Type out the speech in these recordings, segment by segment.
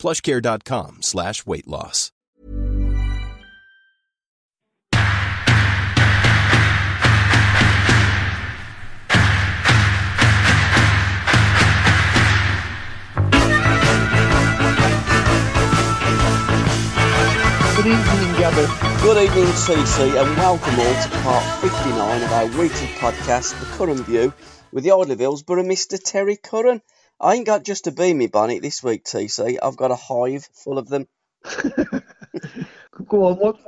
plushcare.com slash weight loss. Good evening, Gavin. Good evening, TC, and welcome all to part 59 of our weekly podcast, The Curran View, with the Idol of Hillsborough, Mr. Terry Curran. I ain't got just a beamy bonnet this week, TC. I've got a hive full of them. Go on, what?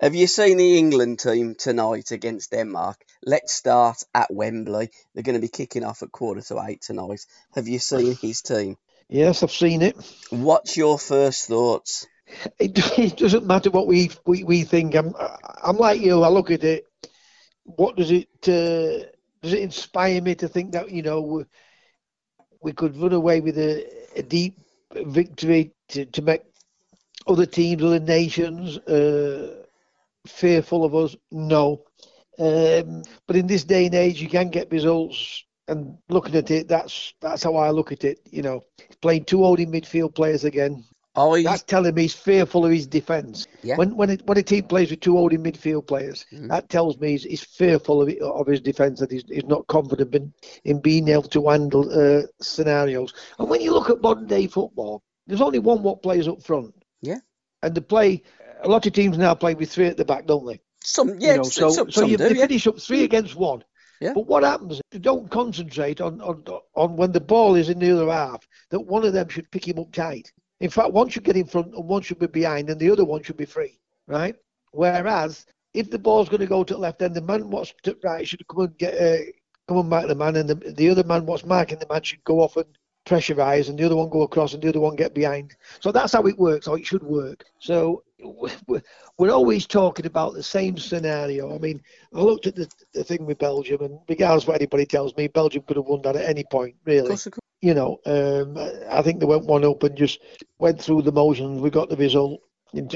Have you seen the England team tonight against Denmark? Let's start at Wembley. They're going to be kicking off at quarter to eight tonight. Have you seen his team? Yes, I've seen it. What's your first thoughts? It, it doesn't matter what we, we we think. I'm I'm like you. I look at it. What does it uh, does it inspire me to think that you know we, could run away with a, a deep victory to, to make other teams, other nations uh, fearful of us? No. Um, but in this day and age, you can get results. And looking at it, that's that's how I look at it. You know, playing two holding midfield players again. I That's telling me he's fearful of his defence. Yeah. When when it, when a team plays with two holding midfield players, Mhm. that tells me he's, he's fearful of, it, of his defence. That he's, he's not confident in, in being able to handle uh, scenarios. And when you look at modern day football, there's only one what plays up front. Yeah. And they play. A lot of teams now play with three at the back, don't they? some yeah, you know, so some, so some you, do, they yeah. finish up three against one. Yeah. But what happens? You don't concentrate on, on on when the ball is in the other half. That one of them should pick him up tight. In fact, one should get in front and one should be behind, and the other one should be free, right? Whereas if the ball's going to go to the left, then the man what's to right should come and get uh, come and mark the man, and the, the other man what's marking the man should go off and pressurise, and the other one go across, and the other one get behind. So that's how it works, how it should work. So we're, always talking about the same scenario. I mean, I looked at the, the thing with Belgium, and regardless of what anybody tells me, Belgium could have won that at any point, really. course, of course. You know, um, I think they went one up and just went through the motions. We got the result.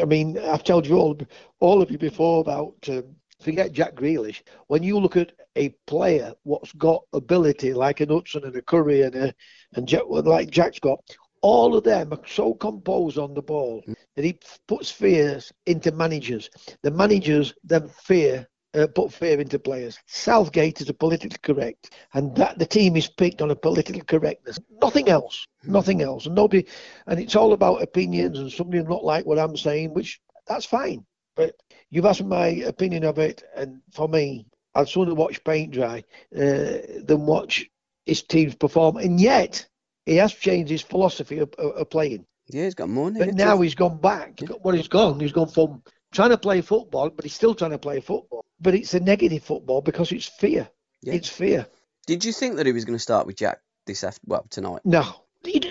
I mean, I've told you all, all of you before about um, forget Jack Grealish. When you look at a player what's got ability like an Hudson and a Currie and a and Jack, like Jack's got, all of them are so composed on the ball that he puts fears into managers. The managers then fear. Uh, put fear into players. Southgate is a politically correct, and that the team is picked on a political correctness. Nothing else. Nothing else. And nobody. And it's all about opinions, and somebody not like what I'm saying, which that's fine. But you've asked my opinion of it, and for me, I'd sooner watch paint dry uh, than watch his teams perform. And yet, he has changed his philosophy of, of, of playing. Yeah, he's got more But now he's gone back. What he's gone, he's gone from trying to play football, but he's still trying to play football. But it's a negative football because it's fear. Yeah. It's fear. Did you think that he was going to start with Jack this after well tonight? No,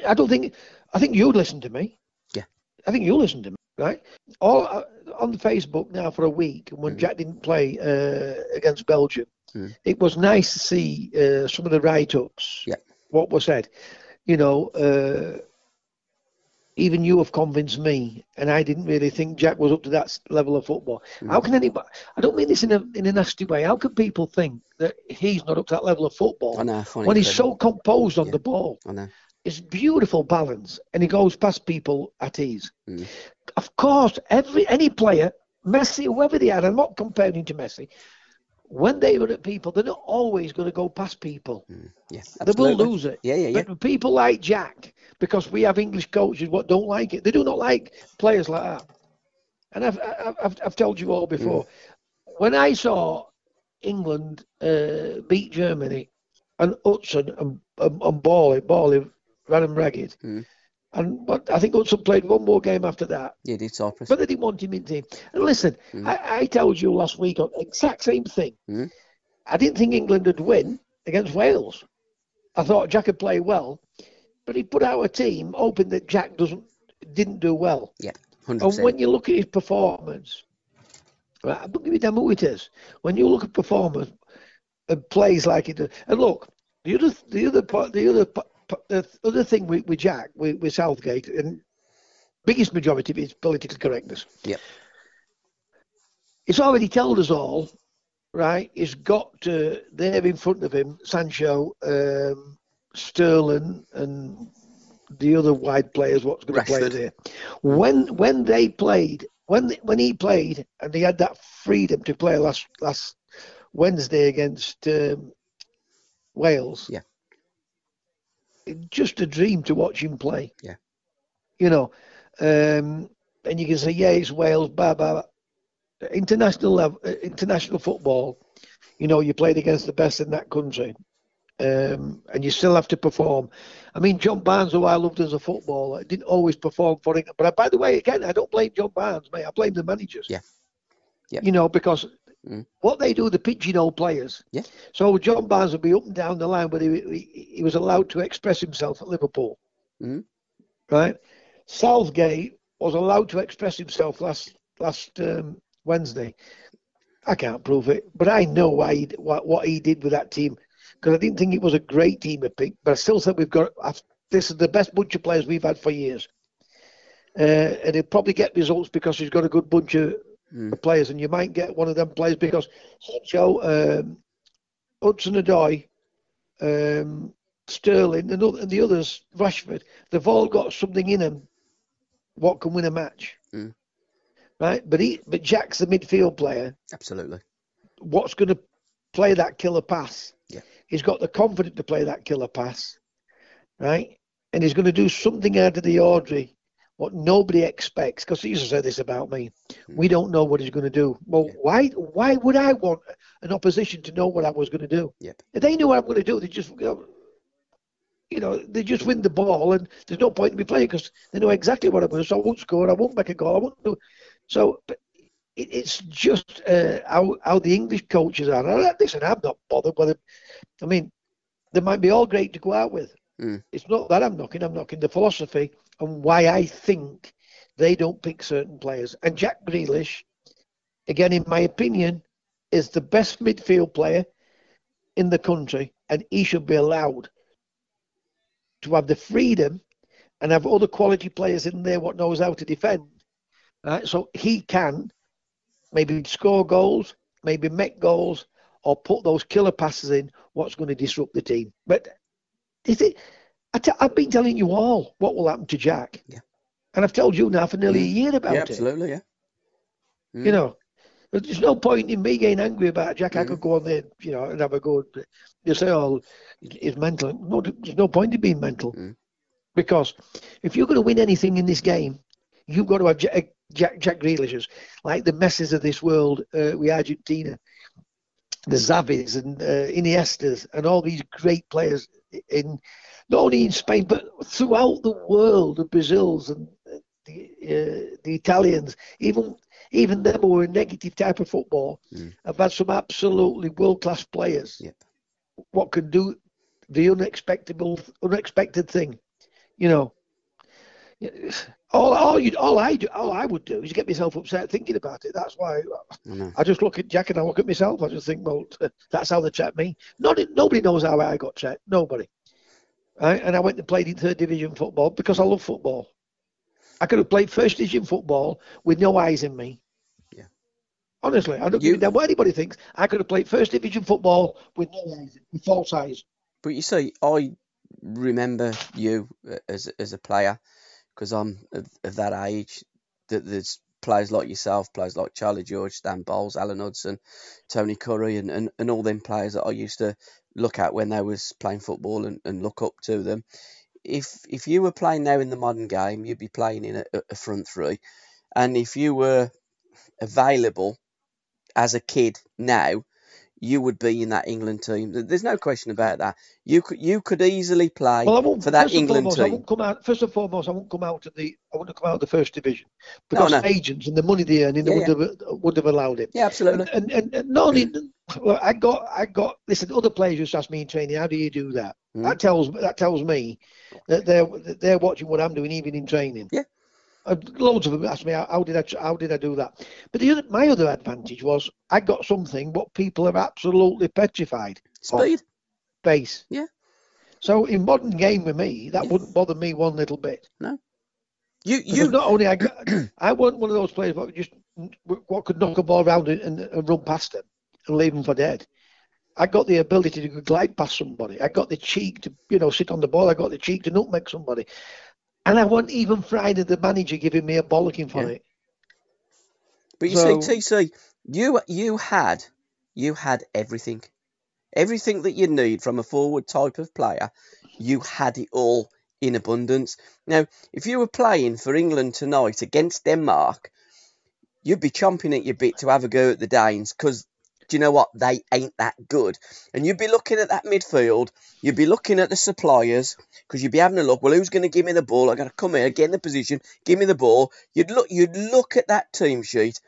I don't think. I think you'd listen to me. Yeah. I think you'll listen to me, right? All uh, on Facebook now for a week, and when Mm. Jack didn't play uh, against Belgium, Mm. it was nice to see uh, some of the write-ups. Yeah. What was said, you know. Uh, even you have convinced me, and I didn't really think Jack was up to that level of football. Mm. How can anybody? I don't mean this in a in a nasty way. How can people think that he's not up to that level of football know. When he's so composed on Yeah. the ball? I know. It's beautiful balance, and he goes past people at ease. Mm. Of course, every any player, Messi, whoever they are, I'm not comparing to Messi. When they were at people, they're not always going to go past people. Mm. Yeah. They will lose it. Yeah, yeah, yeah. But people like Jack, because we have English coaches what don't like it, they do not like players like that. And I've I've, I've, told you all before. Mm. When I saw England uh, beat Germany, and Hudson and and, and Bally, Bally ran them ragged. Mm. And but I think Hudson played one more game after that, Yeah, did Cyprus. but they didn't want him in team. And listen, Mm. I, I told you last week on the exact same thing. Mm. I didn't think England would win against Wales. I thought Jack would play well, but he put out a team hoping that Jack doesn't didn't do well. Yeah. hundred And percent. And when you look at his performance, right, I'm not giving a damn who it is. When you look at performance and plays like it does, and look, the other, the other part, the other, the other thing with, with Jack, with, with Southgate, and biggest majority of it is political correctness. Yep. It's already told us all, right? He's got uh, there in front of him Sancho, um, Sterling, and the other wide players. What's going to play there? When when they played, when when he played, and he had that freedom to play last last Wednesday against um, Wales. Yeah. Just a dream to watch him play. Yeah. You know, um, and you can say, yeah, it's Wales, blah blah. blah. International level, uh, international football. You know, you played against the best in that country, um, and you still have to perform. I mean, John Barnes, who I loved as a footballer, didn't always perform for England. But by the way, again, I don't blame John Barnes, mate. I blame the managers. Yeah. Yeah. You know, because Mm. what they do, the pigeonhole players. Yeah. So John Barnes would be up and down the line, but he, he, he was allowed to express himself at Liverpool. Mhm. Right. Southgate was allowed to express himself last last um, Wednesday. I can't prove it, but I know why he, what, what he did with that team because I didn't think it was a great team of pick, but I still think we've got I've- this is the best bunch of players we've had for years. Uh, and he'll probably get results because he's got a good bunch of Mm. players, and you might get one of them players because Sancho, um, Hudson Odoi, um, Sterling, and, and the others, Rashford, they've all got something in them. What can win a match, Mm. right? But he, but Jack's the midfield player. Absolutely. What's going to play that killer pass? Yeah. He's got the confidence to play that killer pass, right? And he's going to do something out of the ordinary, what nobody expects. Because he said this about me: we don't know what he's going to do. Well, Yeah. why? Why would I want an opposition to know what I was going to do? Yep. If they knew what I'm going to do, they just, you know, you know, they just win the ball, and there's no point in me playing because they know exactly what I'm going to. do. So I won't score, I won't make a goal, I won't do. So, but it, it's just uh, how how the English coaches are. And listen, I'm not bothered whether. I mean, they might be all great to go out with. Mm. It's not that I'm knocking. I'm knocking the philosophy and why I think they don't pick certain players. And Jack Grealish, again, in my opinion, is the best midfield player in the country, and he should be allowed to have the freedom and have other quality players in there what knows how to defend. Right? So he can maybe score goals, maybe make goals, or put those killer passes in. What's going to disrupt the team? But is it? I t- I've been telling you all what will happen to Jack. Yeah. And I've told you now for nearly a year about Yeah, it. absolutely. Yeah. Mm. You know, there's no point in me getting angry about Jack. I Mhm. could go on there, you know, and have a go. You say, "Oh, he's mental." No, there's no point in being mental, Mm. because if you're going to win anything in this game, you've got to have Jack, Jack, Jack Grealish's, like the Messis of this world uh, with Argentina, the Xavis and uh, Iniestas, and all these great players in not only in Spain but throughout the world, the Brazils and the uh, the Italians, even even them who are a negative type of football, Mm. have had some absolutely world class players. Yep. What can do the unexpected unexpected thing, you know. All, all you, all I do, all I would do is get myself upset thinking about it. That's why I. I just look at Jack and I look at myself. I just think, well, that's how they checked me. Not nobody knows how I got checked. Nobody. Right? And I went and played in third division football because I love football. I could have played first division football with no eyes in me. Yeah. Honestly, I don't You- give a damn what anybody thinks. I could have played first division football with no eyes, with false eyes. But you see, I remember you uh, as as a player because I'm of, of that age. That there's players like yourself, players like Charlie George, Stan Bowles, Alan Hudson, Tony Currie, and, and, and all them players that I used to look at when they was playing football and, and look up to them. If if you were playing now in the modern game, you'd be playing in a, a front three, and if you were available as a kid now, you would be in that England team. There's no question about that. You could you could easily play Well, for that England foremost, I won't come out. First and foremost, I won't come out of the. I wouldn't come out of the first division because no. agents and the money they earn, Yeah, they would have would have allowed it. Yeah, absolutely. And, and, and not only, well, I got, I got. Listen, other players just ask me in training, how do you do that? Mm. That tells that tells me that they're that they're watching what I'm doing, even in training. Yeah. And loads of them asked me how, how did I how did I do that. But the other, my other advantage was I got something what people are absolutely petrified. Speed. pace. Yeah. So in modern game with me, that Yeah. wouldn't bother me one little bit. No. You you not only I got, I wasn't one of those players what just what could knock a ball around and, and, and run past them and leave them for dead. I got the ability to glide past somebody. I got the cheek to you know sit on the ball. I got the cheek to nutmeg somebody, and I wasn't even frightened of the manager giving me a bollocking for Yeah. it. But you So- see, TC, you you had you had everything, everything that you need from a forward type of player. You had it all in abundance. Now, if you were playing for England tonight against Denmark, you'd be chomping at your bit to have a go at the Danes because. Do you know what? They ain't that good. And you'd be looking at that midfield, you'd be looking at the suppliers, because you'd be having a look, well, who's going to give me the ball? i got to come here, get in the position, give me the ball. You'd look, you'd look at that team sheet,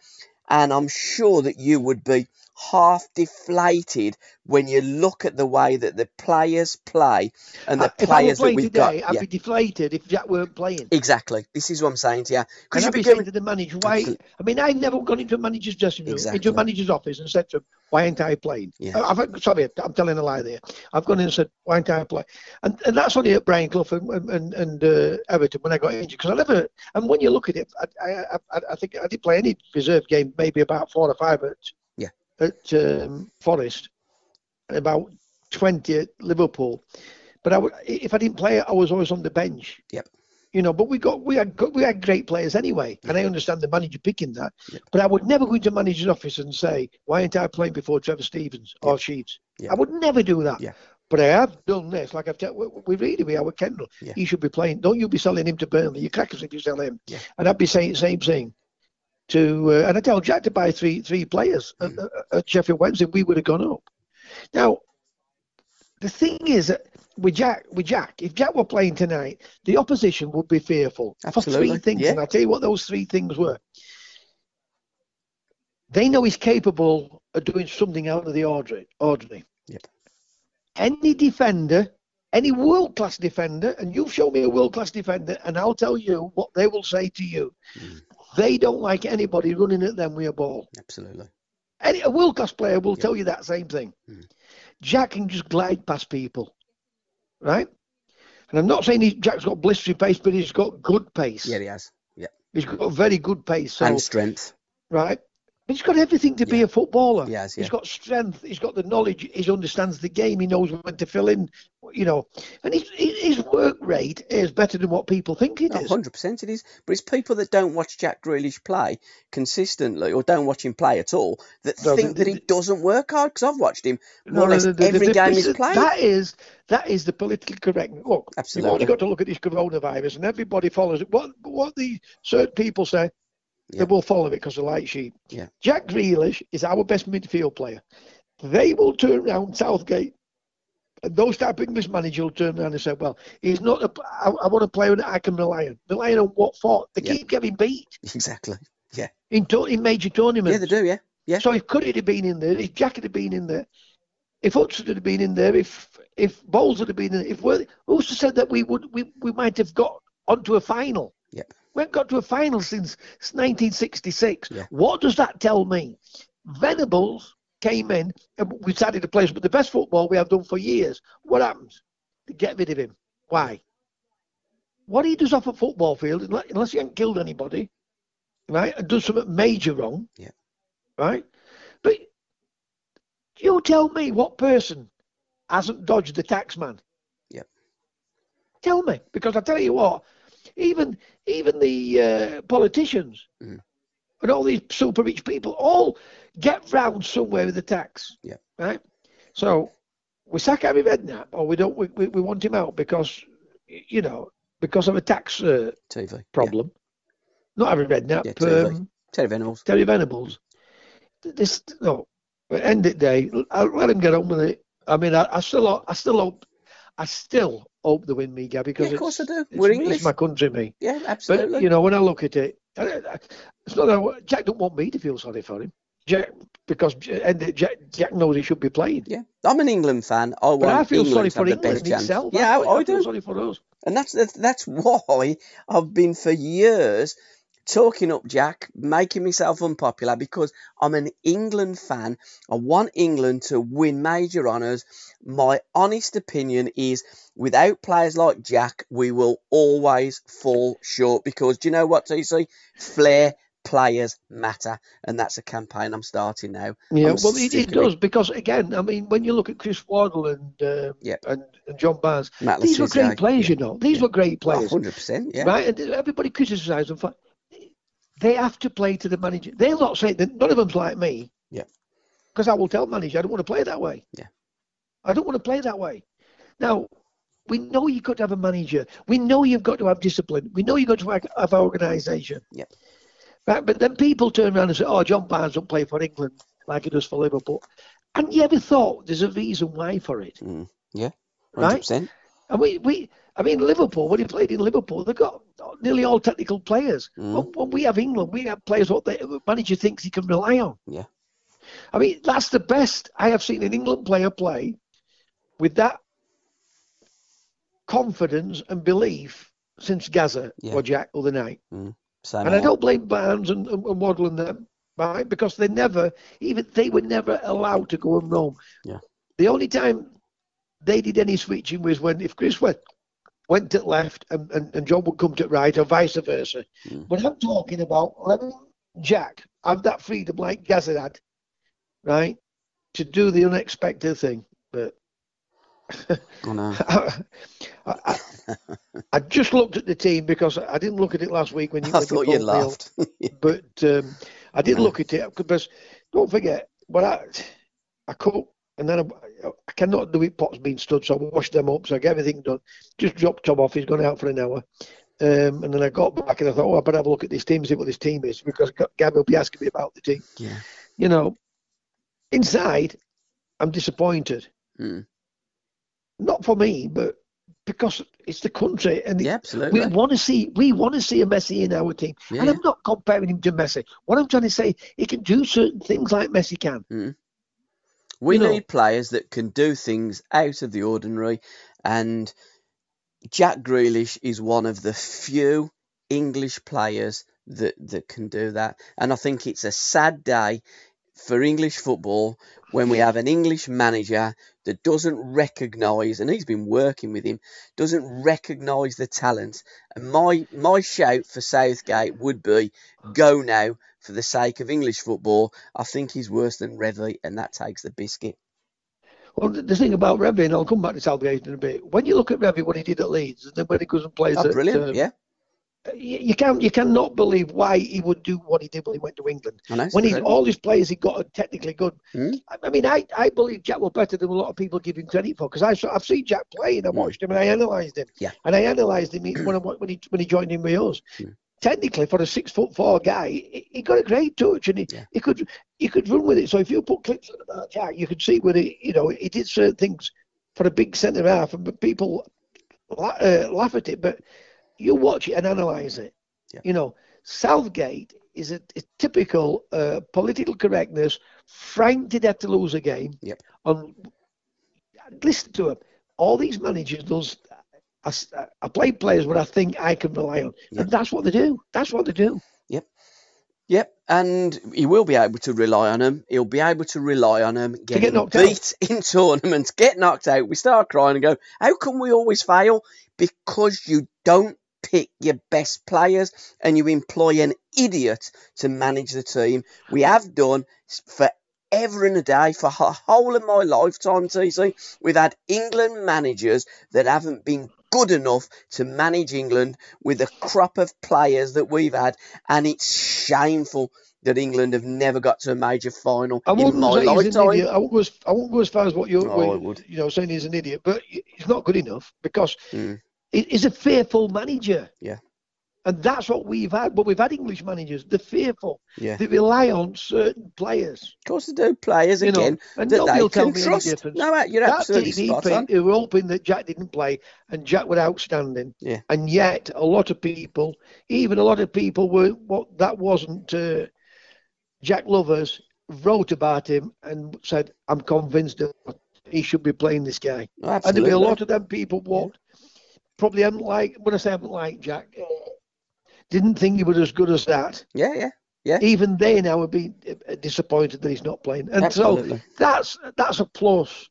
and I'm sure that you would be half deflated when you look at the way that the players play and the if players that we've today, got. I'd Yeah, be deflated if Jack weren't playing. exactly. This is what I'm saying to you. Because you'd be going, to the manager, why? I mean, I've never gone into a manager's dressing room, into a manager's office and said to him, why ain't I playing? Yeah. I've, sorry, I'm telling a lie there. I've gone in and said, why ain't I playing? And, and that's only at Brian Clough and, and, and uh, Everton when I got injured. Because I never, and when you look at it, I, I, I, I think I didn't play any reserve game, maybe about four or five at. At um, Forest, about 20 at Liverpool. But I would, if I didn't play, I was always on the bench. Yep. You know, but we got we had we had great players anyway, and I understand the manager picking that. Yep. But I would never go into manager's office and say, "Why ain't I playing before Trevor Stevens or Sheedy?" Yep. I would never do that. Yeah. But I have done this, like I've t- we we really we are with Kendall. Yeah. He should be playing. Don't you be selling him to Burnley? You crackers if you sell him. Yeah. And I'd be saying the same thing. To uh, and I tell Jack to buy three three players Mm. at, at- Sheffield Wednesday, we would have gone up. Now, the thing is that with Jack, with Jack, if Jack were playing tonight, the opposition would be fearful for three things, yeah. and I'll tell you what those three things were. They know he's capable of doing something out of the ordinary. ordinary. Yep. Any defender, any world class defender, and you've shown me a world class defender, and I'll tell you what they will say to you. Mm. They don't like anybody running at them with a ball. absolutely. Any a world class player will Yeah. tell you that same thing. Mm. Jack can just glide past people, right? And I'm not saying he, Jack's got blistering pace, but he's got good pace. Yeah, he has. Yeah. He's got very good pace. So and strength. right, he's got everything to be a footballer. He has, He's yeah. got strength. He's got the knowledge. He understands the game. He knows when to fill in. You know, and his his work rate is better than what people think it is. 100% it is. But it's people that don't watch Jack Grealish play consistently or don't watch him play at all that No, think the- that he doesn't work hard because I've watched him No, no, less the- the- every game he's played. That is that is the politically correct. Look, Absolutely, you've only got to look at this coronavirus, and everybody follows it. What what the certain people say, Yeah. they will follow it because they're like sheep. Yeah. Jack Grealish is our best midfield player. They will turn around Southgate. And those type of English managers will turn around and say, "Well, he's not. A, I, I want a player that I can rely on. Rely on what for? They Yeah. keep getting beat Exactly. Yeah. in to, in major tournaments. Yeah, they do, yeah. Yeah. So if Currie had been in there, if Jack had been in there, if Hudson had been in there, if if Bowles had been in there, if we who's to said that we would we, we might have got onto a final? Yep. We haven't got to a final since 1966. Yeah. What does that tell me? Venables came in and we decided to play, but the best football we have done for years. What happens? They get rid of him. Why? What he does off a football field, unless he hasn't killed anybody, right, and does something major wrong, Yeah. right? But you tell me what person hasn't dodged the tax man? Yep. Tell me, because I tell you what, even even the uh, politicians Mhm. and all these super rich people all get round somewhere with the tax. Yep. Right. So we sack Harry Redknapp, or we don't. We, we, we want him out because you know because of a tax uh, TV. problem. Not Harry Redknapp. Yeah, TV. um, Yeah. Terry Venables. Terry Venables. This no. End of the day, I'll let him get on with it. I mean, I, I still, I still hope, I still hope they win me, Gabby, because Yeah, of course I do. it's, We're it's English. my country, me. Yeah, absolutely. But you know, when I look at it, I- I- it's not that Jack don't want me to feel sorry for him. Jack, because and Jack, Jack knows he should be playing. yeah. I'm an England fan. I want But I feel England sorry for England itself. Yeah, I, I feel do. sorry for us. And that's that's why I've been for years talking up Jack, making myself unpopular because I'm an England fan. I want England to win major honours. My honest opinion is without players like Jack, we will always fall short because do you know what, TC? Flair players matter, and that's a campaign I'm starting now. Yeah, I'm well, it, it does because again, I mean, when you look at Chris Waddle and uh, Yep. and, and John Barnes, Matt these were great players, yeah. you know. These Yeah. were great players, Hundred percent, yeah. right? And everybody criticised them for. They have to play to the manager. They're not saying that. None of them's like me. Yeah. Because I will tell manager I don't want to play that way. Yeah. I don't want to play that way. Now, we know you've got to have a manager. We know you've got to have discipline. We know you've got to have, have organisation. Yeah. Right, but then people turn around and say, "Oh, John Barnes don't play for England like he does for Liverpool," and you ever thought there's a reason why for it? Mm, yeah, Right? hundred percent. And we, we, I mean, Liverpool when he played in Liverpool, they got nearly all technical players. Mm. When, when we have England, we have players what the manager thinks he can rely on. Yeah. I mean, that's the best I have seen an England player play with that confidence and belief since Gaza Yeah. or Jack or the night. Same. And I don't blame Barnes and, and, and Waddle and them, right? Because they never, even they were never allowed to go and roam. Yeah. The only time they did any switching was when if Chris went went to left and, and, and John would come to right or vice versa. Mm. But I'm talking about letting Jack have that freedom like Gaza had, right? To do the unexpected thing. But I know. I, I, I just looked at the team because I didn't look at it last week when you, I when thought you you called me up laughed. but um, I did No. look at it because don't forget, but I I cook and then I, I cannot do it pots being stood, so I washed them up, so I get everything done. Just dropped Tom off. He's gone out for an hour. Um, and then I got back and I thought, oh, I better have a look at this team, see what this team is, because Gabby will be asking me about the team. yeah. You know, inside, I'm disappointed. Mm. Not for me, but because it's the country and Yeah, we want to see we want to see a Messi in our team. Yeah, and. I'm not comparing him to Messi. What I'm trying to say, he can do certain things like Messi can. We you know- need players that can do things out of the ordinary, and Jack Grealish is one of the few English players that that can do that. And I think it's a sad day for English football when we have an English manager that doesn't recognise, and he's been working with him, doesn't recognise the talent. And my my shout for Southgate would be go now for the sake of English football. I think he's worse than Revie, and that takes the biscuit. Well, the, thing about Revie, and I'll come back to Southgate in a bit. When you look at Revie, what he did at Leeds, and then when he goes and plays Oh, at, brilliant! um, yeah, you, you can't you cannot believe why he would do what he did when he went to England. Know. When he's incredible. all his players he got are technically good. Hmm. I, I mean, I, I believe Jack was better than a lot of people give him credit for because I've seen Jack play and I Hmm. watched him and I analysed him. Yeah. And I analysed him when I, when he when he joined in with us. Hmm. Technically, for a six foot four guy, he, he got a great touch and he, Yeah. he could he could run with it. So if you put clips on about Jack, you could see where he you know he did certain things for a big centre half, and people la- uh, laugh at it, but you watch it and analyse it. Yeah. You know, Southgate is a, a typical uh, political correctness, Frank did death to lose a game. Yep. On listen to him. All these managers, those I, uh, I play players where I think I can rely on, and that's what they do. That's what they do. Yep, yep. and he will be able to rely on them. He'll be able to rely on them getting knocked out. beat in tournaments, get knocked out. We start crying and go, "How come we always fail?" Because you don't pick your best players and you employ an idiot to manage the team. We have done for ever and a day for a whole of my lifetime. TC, we've had England managers that haven't been good enough to manage England with the crop of players that we've had, and it's shameful that England have never got to a major final I in my say he's an lifetime. I won't, go as, I won't go as far as what you're, Oh, I what- would. you know, saying he's an idiot, but he's not good enough because Mm. he's a fearful manager. Yeah. And that's what we've had. But we've had English managers. They're fearful. Yeah. They rely on certain players. Of course, they do players You know, again and that nobody they will tell me any trust. difference. No, you're that absolutely spot on. who were hoping that Jack didn't play, and Jack was outstanding. Yeah. And yet, a lot of people, even a lot of people, were what that wasn't uh, Jack Lovers wrote about him and said, "I'm convinced that he should be playing this guy." Absolutely. And there'll be a lot of them people what probably haven't liked, when I say haven't liked Jack, uh, didn't think he was as good as that. Yeah, yeah, yeah. Even they now would be disappointed that he's not playing. And Absolutely. so that's that's a plus,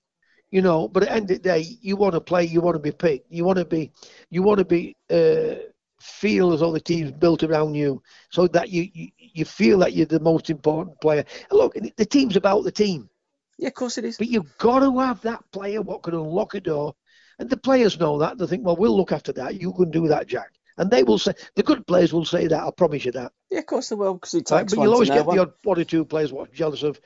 you know. But at the end of the day, you want to play, you want to be picked, you want to be, you want to be. Uh, feel as though the team's built around you so that you, you, you feel that you're the most important player. And look, the team's about the team. Yeah, of course it is. But you've got to have that player what can unlock a door. And the players know that. They think, well, we'll look after that. You can do that, Jack. And they will say, the good players will say that. I promise you that. Yeah, of course they will, because it Right, takes but one you'll always get one. the odd one or two players what jealous of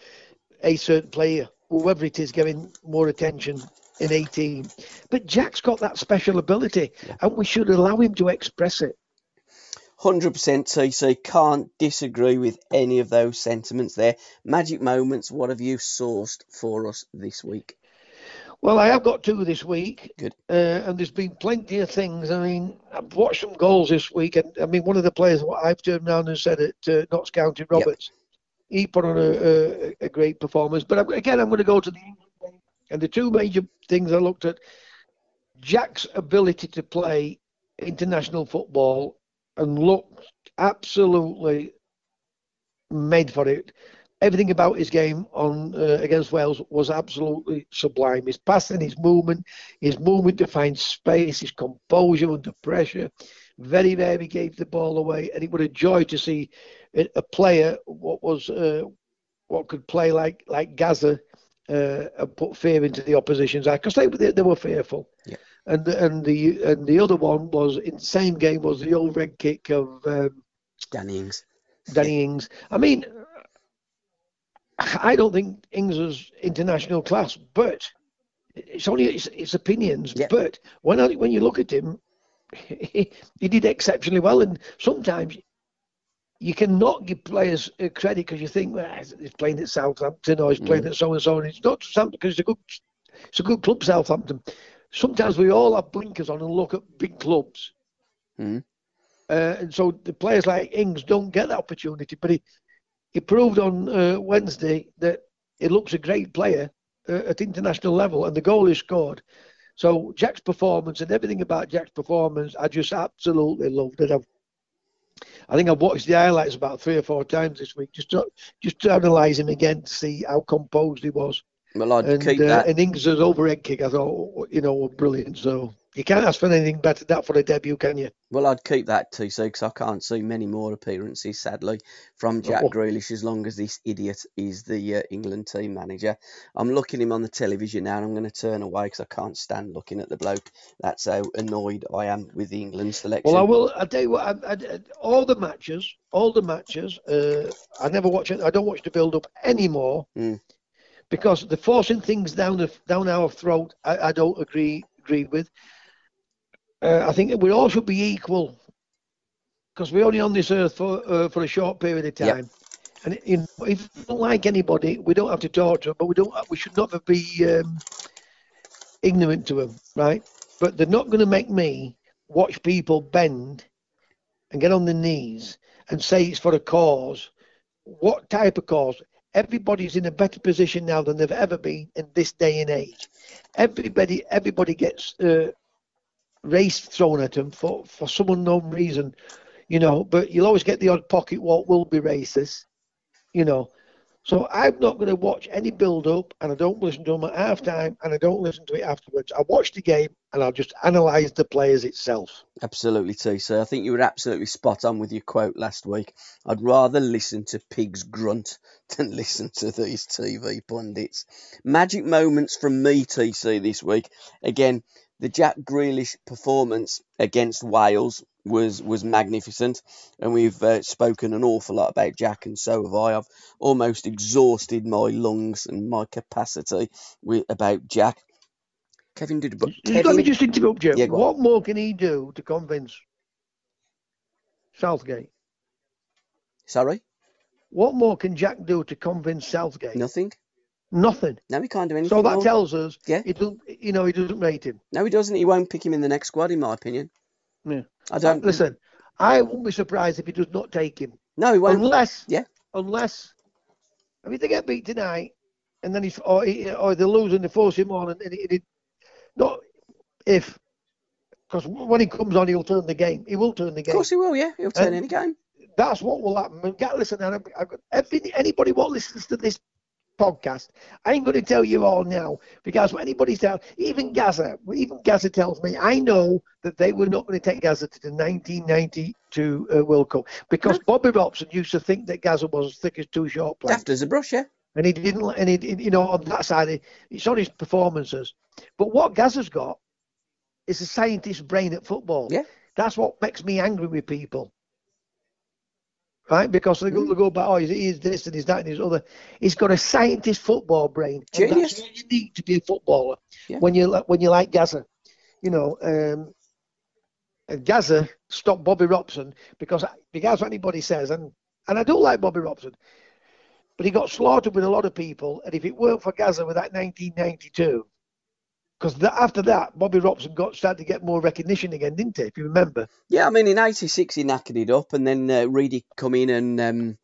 a certain player, whoever it is, getting more attention in 18. But Jack's got that special ability, and we should allow him to express it. 100% TC. Can't disagree with any of those sentiments there. Magic moments, what have you sourced for us this week? Well, I have got two this week. Good. Uh, and there's been plenty of things. I mean, I've watched some goals this week, and I mean, one of the players what I've turned around and said at uh, Notts County, Roberts, he put on a, a, a great performance. But I'm, again, I'm going to go to the England game. And the two major things I looked at Jack's ability to play international football and look absolutely made for it. Everything about his game on uh, against Wales was absolutely sublime. His passing, his movement, his movement to find space, his composure under pressure. Very rarely gave the ball away, and it was a joy to see a, a player what was uh, what could play like like Gaza uh, and put fear into the opposition's eye because they, they they were fearful. Yeah. And and the and the other one was in the same game was the old red kick of um, Danny Ings. Danny Ings. I mean, I don't think Ings is international class, but it's only it's, it's opinions. Yeah. But when I, when you look at him, he, he did exceptionally well, and sometimes you cannot give players credit because you think well, he's playing at Southampton or he's playing at so and so, and it's not Southampton because it's a good it's a good club, Southampton. Sometimes we all have blinkers on and look at big clubs. Mhm. Uh, and so the players like Ings don't get that opportunity. But he, he proved on uh, Wednesday that he looks a great player uh, at international level, and the goal he scored. So Jack's performance and everything about Jack's performance, I just absolutely loved it. I've, I think I've watched the highlights about three or four times this week, just to, just to analyse him again to see how composed he was. Well, I'd And, keep uh, that. and Ings' overhead kick, I thought, you know, brilliant. So you can't ask for anything better than that for a debut, can you? Well, I'd keep that TC because I can't see many more appearances, sadly, from Jack Oh. Grealish as long as this idiot is the uh, England team manager. I'm looking him on the television now and I'm going to turn away because I can't stand looking at the bloke. That's how annoyed I am with the England selection. Well, I will. I tell you what. I, I, all the matches, all the matches. Uh, I never watch it. I don't watch the build-up anymore Mm. Because the forcing things down the, down our throat. I, I don't agree agree with. Uh, I think that we all should be equal because we're only on this earth for uh, for a short period of Yep. time. And you know, if we don't like anybody, we don't have to talk to them, but we don't. We should not be um, ignorant to them, right? But they're not going to make me watch people bend and get on their knees and say it's for a cause. What type of cause? Everybody's in a better position now than they've ever been in this day and age. Everybody, everybody gets uh, race thrown at them for, for some unknown reason, you know. But you'll always get the odd pocket what will be racist, you know. So I'm not going to watch any build up, and I don't listen to them at half time, and I don't listen to it afterwards. I watch the game, and I'll just analyse the players itself. Absolutely, TC. I think you were absolutely spot on with your quote last week. I'd rather listen to pigs grunt than listen to these TV pundits. Magic moments from me, TC, this week. Again, the Jack Grealish performance against Wales was was magnificent, and we've uh, spoken an awful lot about Jack, and so have I. I've almost exhausted my lungs and my capacity with about Jack. Kevin did, but Just Let Kevin, me just interrupt you. Yeah, go on. what more can he do to convince Southgate? sorry, What more can Jack do to convince Southgate? nothing. Nothing. No, he can't do anything. So that more. tells us, Yeah. he doesn't, you know, he doesn't rate him. No, he doesn't. He won't pick him in the next squad, in my opinion. Yeah. I don't. Listen, I wouldn't be surprised if he does not take him, No, he won't. unless, Yeah. unless, I mean, they get beat tonight, and then he's, or, he, or they lose and they force him on, and, and he, not if, because when he comes on, he'll turn the game. He will turn the game. Of course he will, yeah. He'll turn And- any game. That's what will happen. Get- Listen, and I've, I've got every, anybody what listens to this podcast, I ain't going to tell you all now because when anybody tells, even Gaza, even Gaza tells me, I know that they were not going to take Gaza to the 1992 uh, World Cup because Bobby Robson used to think that Gaza was as thick as two short planks. Daft as a brush, yeah. And he didn't. And he, you know, on that side, it's on his performances. But what Gaza's got is a scientist's brain at football. Yeah. That's what makes me angry with people. Right, because they go, Mm. they go back, oh, he's, he's this and he's that and he's other. He's got a scientist football brain. Genius. you need to be a footballer Yeah. when you when you like Gaza. You know, um, and Gaza stopped Bobby Robson because because what anybody says, and and I do like Bobby Robson, but he got slaughtered with a lot of people. And if it weren't for Gaza with that 1992, because after that, Bobby Robson got started to get more recognition again, didn't he? If you remember. Yeah, I mean, in '86 he knackered it up, and then uh, Reedy come in, and um,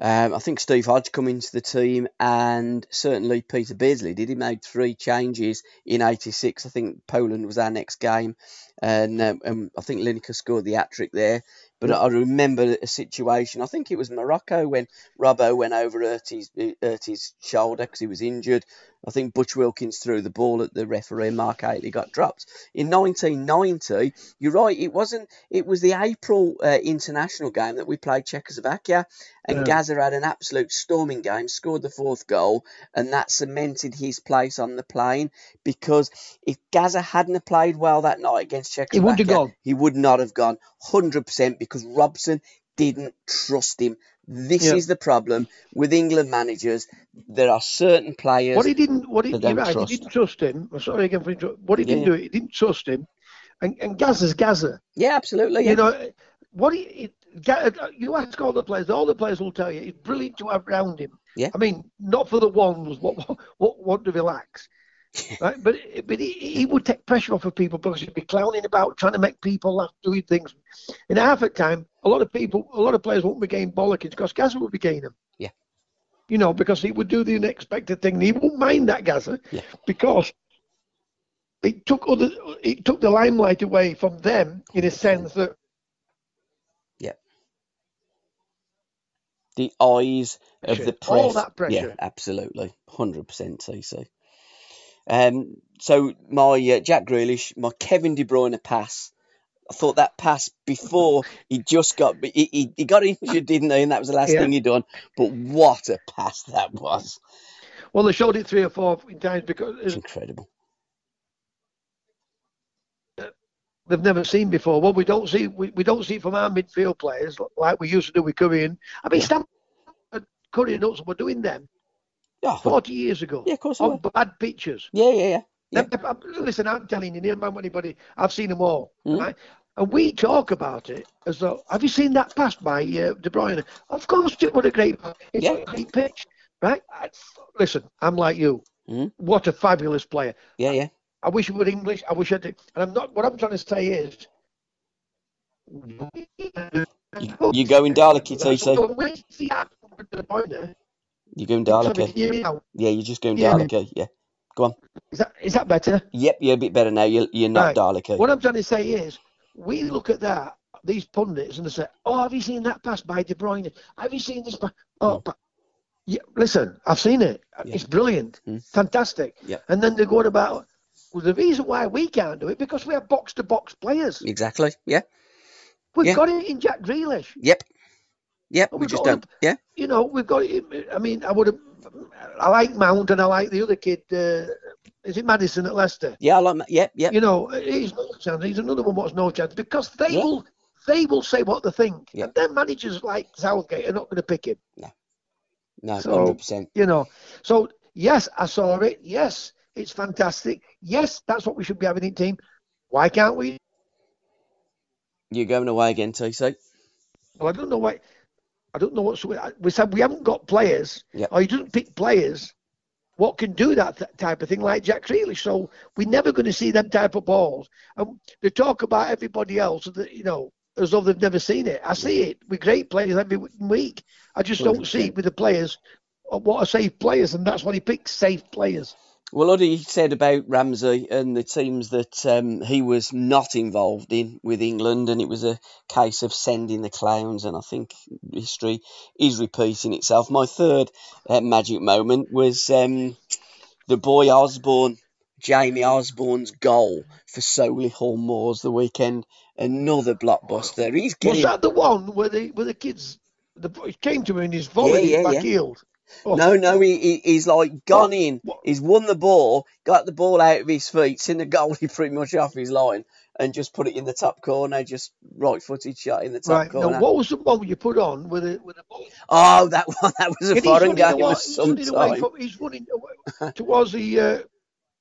um, I think Steve Hodge come into the team, and certainly Peter Beardsley did. He made three changes in '86. I think Poland was our next game, and, um, and I think Lineker scored the hat trick there. But I remember a situation. I think it was Morocco when Robbo went over hurt hurt his shoulder because he was injured. I think Butch Wilkins threw the ball at the referee. Mark Hateley got dropped. In 1990, you're right. It wasn't. It was the April uh, international game that we played Czechoslovakia, and Yeah. Gaza had an absolute storming game, scored the fourth goal, and that cemented his place on the plane. Because if Gaza hadn't played well that night against Czechoslovakia, He wouldn't have gone. he would not have gone 100% because Robson didn't trust him. This Yeah. is the problem with England managers. There are certain players. What he didn't, what he, right, trust. he didn't trust him. I'm sorry again for what he didn't do. He didn't trust him, and and Gaza's Gaza. yeah, absolutely. Yeah. You know, what he, Ga- you ask all the players, all the players will tell you it's brilliant to have around him. Yeah. I mean, not for the ones what what what want to relax, right? But but he, he would take pressure off of people because he'd be clowning about trying to make people laugh, doing things. In half at time, a lot of people, a lot of players won't be getting bollockings because Gaza will be getting them. Yeah. You know, because he would do the unexpected thing. He won't mind that Gaza Yeah. because it took other, it took the limelight away from them in a sense that Yeah. the eyes of the press. All that pressure. Yeah, absolutely, hundred percent TC. Um, so my uh, Jack Grealish, my Kevin De Bruyne pass. I thought that pass before he just got he, he, he got injured, didn't he? And that was the last Yeah. thing he done. But what a pass that was! Well, they showed it three or four times because It's incredible. they've never seen before. Well, we don't see we, we don't see from our midfield players like we used to do with Currie and I mean. Stamford, Currie and Hudson were doing them Yeah, 40 years ago yeah, of course. On bad pitches. Yeah, yeah, yeah. Yeah. Listen, I'm telling you, near about anybody, I've seen them all, Mm. right? And we talk about it as though, have you seen that pass by uh, De Bruyne? Of course, it was a great, it's Yeah. a great pitch, right? I, listen, I'm like you. Mm. What a fabulous player. Yeah, yeah. I wish it were English. I wish I did. And I'm not. What I'm trying to say is, You going Daleki, TC? When you see that De You going sorry, can Daleki? you hear me now? Yeah, you're just going Yeah. Yeah. Go on. Is that is that better? Yep, you're a bit better now. You're, you're not Right. What I'm trying to say is, we look at that, these pundits, and they say, "Oh, have you seen that pass by De Bruyne? Have you seen this?" Pass? Oh, but yeah, listen, I've seen it. Yeah. It's brilliant, Mm. fantastic. Yeah. And then they go going about. Well, the reason why we can't do it because we have box to box players. Exactly. Yeah. We've Yeah. got it in Jack Grealish. Yep. Yep. We just don't. Yeah. you know, we've got. it. I mean, I would have. I like Mount and I like the other kid. Uh, is it Maddison at Leicester? Yeah. I like. Yep. Yep. You know, he's no chance. He's another one what's no chance because they Yeah. will. They will say what they think, Yeah. and their managers like Southgate are not going to pick him. No. So- Hundred percent. You know, so yes, I saw it. Yes, it's fantastic. Yes, that's what we should be having in team. Why can't we? You're going away again, TC. Well, I don't know why. I don't know what's. We said we haven't got players, Yeah. or he doesn't pick players. What can do that th- type of thing like Jack Grealish? So we're never going to see them type of balls. And they talk about everybody else, that, you know, as though they've never seen it. I see it with great players every week. I just don't see it with the players. What are safe players, and that's what he picks: safe players. Well, what he said about Ramsey and the teams that um, he was not involved in with England, and it was a case of sending the clowns. And I think history is repeating itself. My third uh, magic moment was um, the boy Osborne, Jamie Osborne's goal for Solihull Moors the weekend. Another blockbuster. He's getting. Was that the one where the where the kids the boy came to him and his volley Yeah, yeah, back yeah. Oh, No, no, he, he he's like gone What- in. what- He's won the ball, got the ball out of his feet, seen the goalie pretty much off his line, and just put it in the top corner. Just right-footed shot in the top Right. corner. Now, what was the one you put on with the with the ball? Oh, that one, that was a And foreign game away- of he's some running from- he's running away towards the uh,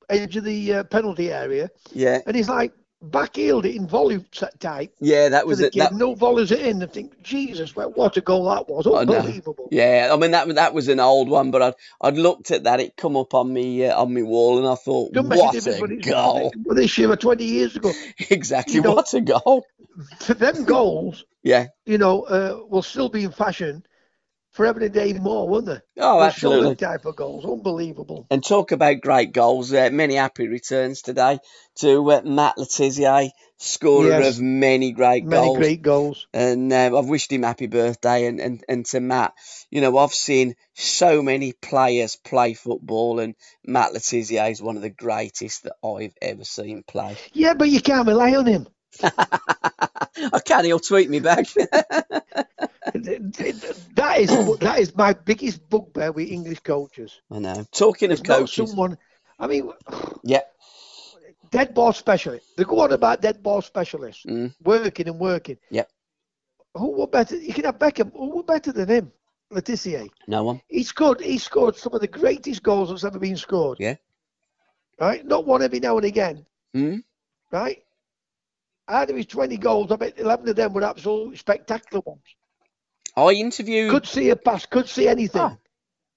edge of the uh, penalty area, Yeah, and he's like back heeled it in volley type. yeah, that was it. That, no volleys it in. I think, Jesus, well, what a goal that was! I. Unbelievable. yeah, I mean that that was an old one, but I'd I'd looked at that. It come up on me uh, on my wall, and I thought, Don't what a goal! Well, this year 20 years ago. exactly, You know- what a goal! For them goals, Yeah. you know, uh, will still be in fashion forever and a day more, won't they? Oh, They'll show absolutely. them type of goals. Unbelievable. And talk about great goals. Uh, many happy returns today to uh, Matt Le Tissier, scorer Yes. of many great Many goals. great goals. And uh, I've wished him happy birthday. And, and, and to Matt, you know, I've seen so many players play football, and Matt Le Tissier is one of the greatest that I've ever seen play. Yeah, but you can't rely on him. I can, he'll tweet me back. that is that is my biggest bugbear with English coaches. I know. Talking of coaches, someone. I mean, yeah, dead ball specialist. They go on about dead ball specialists Mm. working and working. Yeah. Who were better? You can have Beckham. Who were better than him? Le Tissier. no one. He scored. He scored some of the greatest goals that's ever been scored. Yeah. Right. Not one every now and again. Mm. Right. Out of his 20 goals, I bet 11 of them were absolutely spectacular ones. I interviewed. Could see a pass. Could see anything. Oh.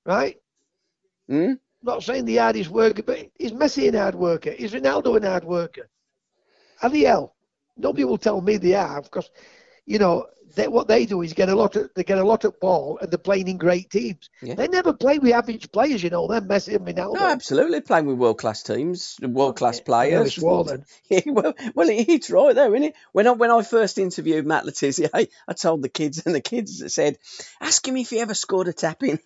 Right. Mm? Not saying the hardest worker, but is Messi an hard worker? Is Ronaldo an hard worker? Are they hell? Nobody will tell me they are because, you know, they, what they do is get a lot of they get a lot of ball and they're playing in great teams. Yeah. They never play with average players, you know. Them Messi and Ronaldo. No, absolutely. Playing with world class teams, world class nearly players. Yeah, well, well, it's right though, isn't it? When I when I first interviewed Matt Le Tissier, I, I told the kids, and the kids said, "Ask him if he ever scored a tap in."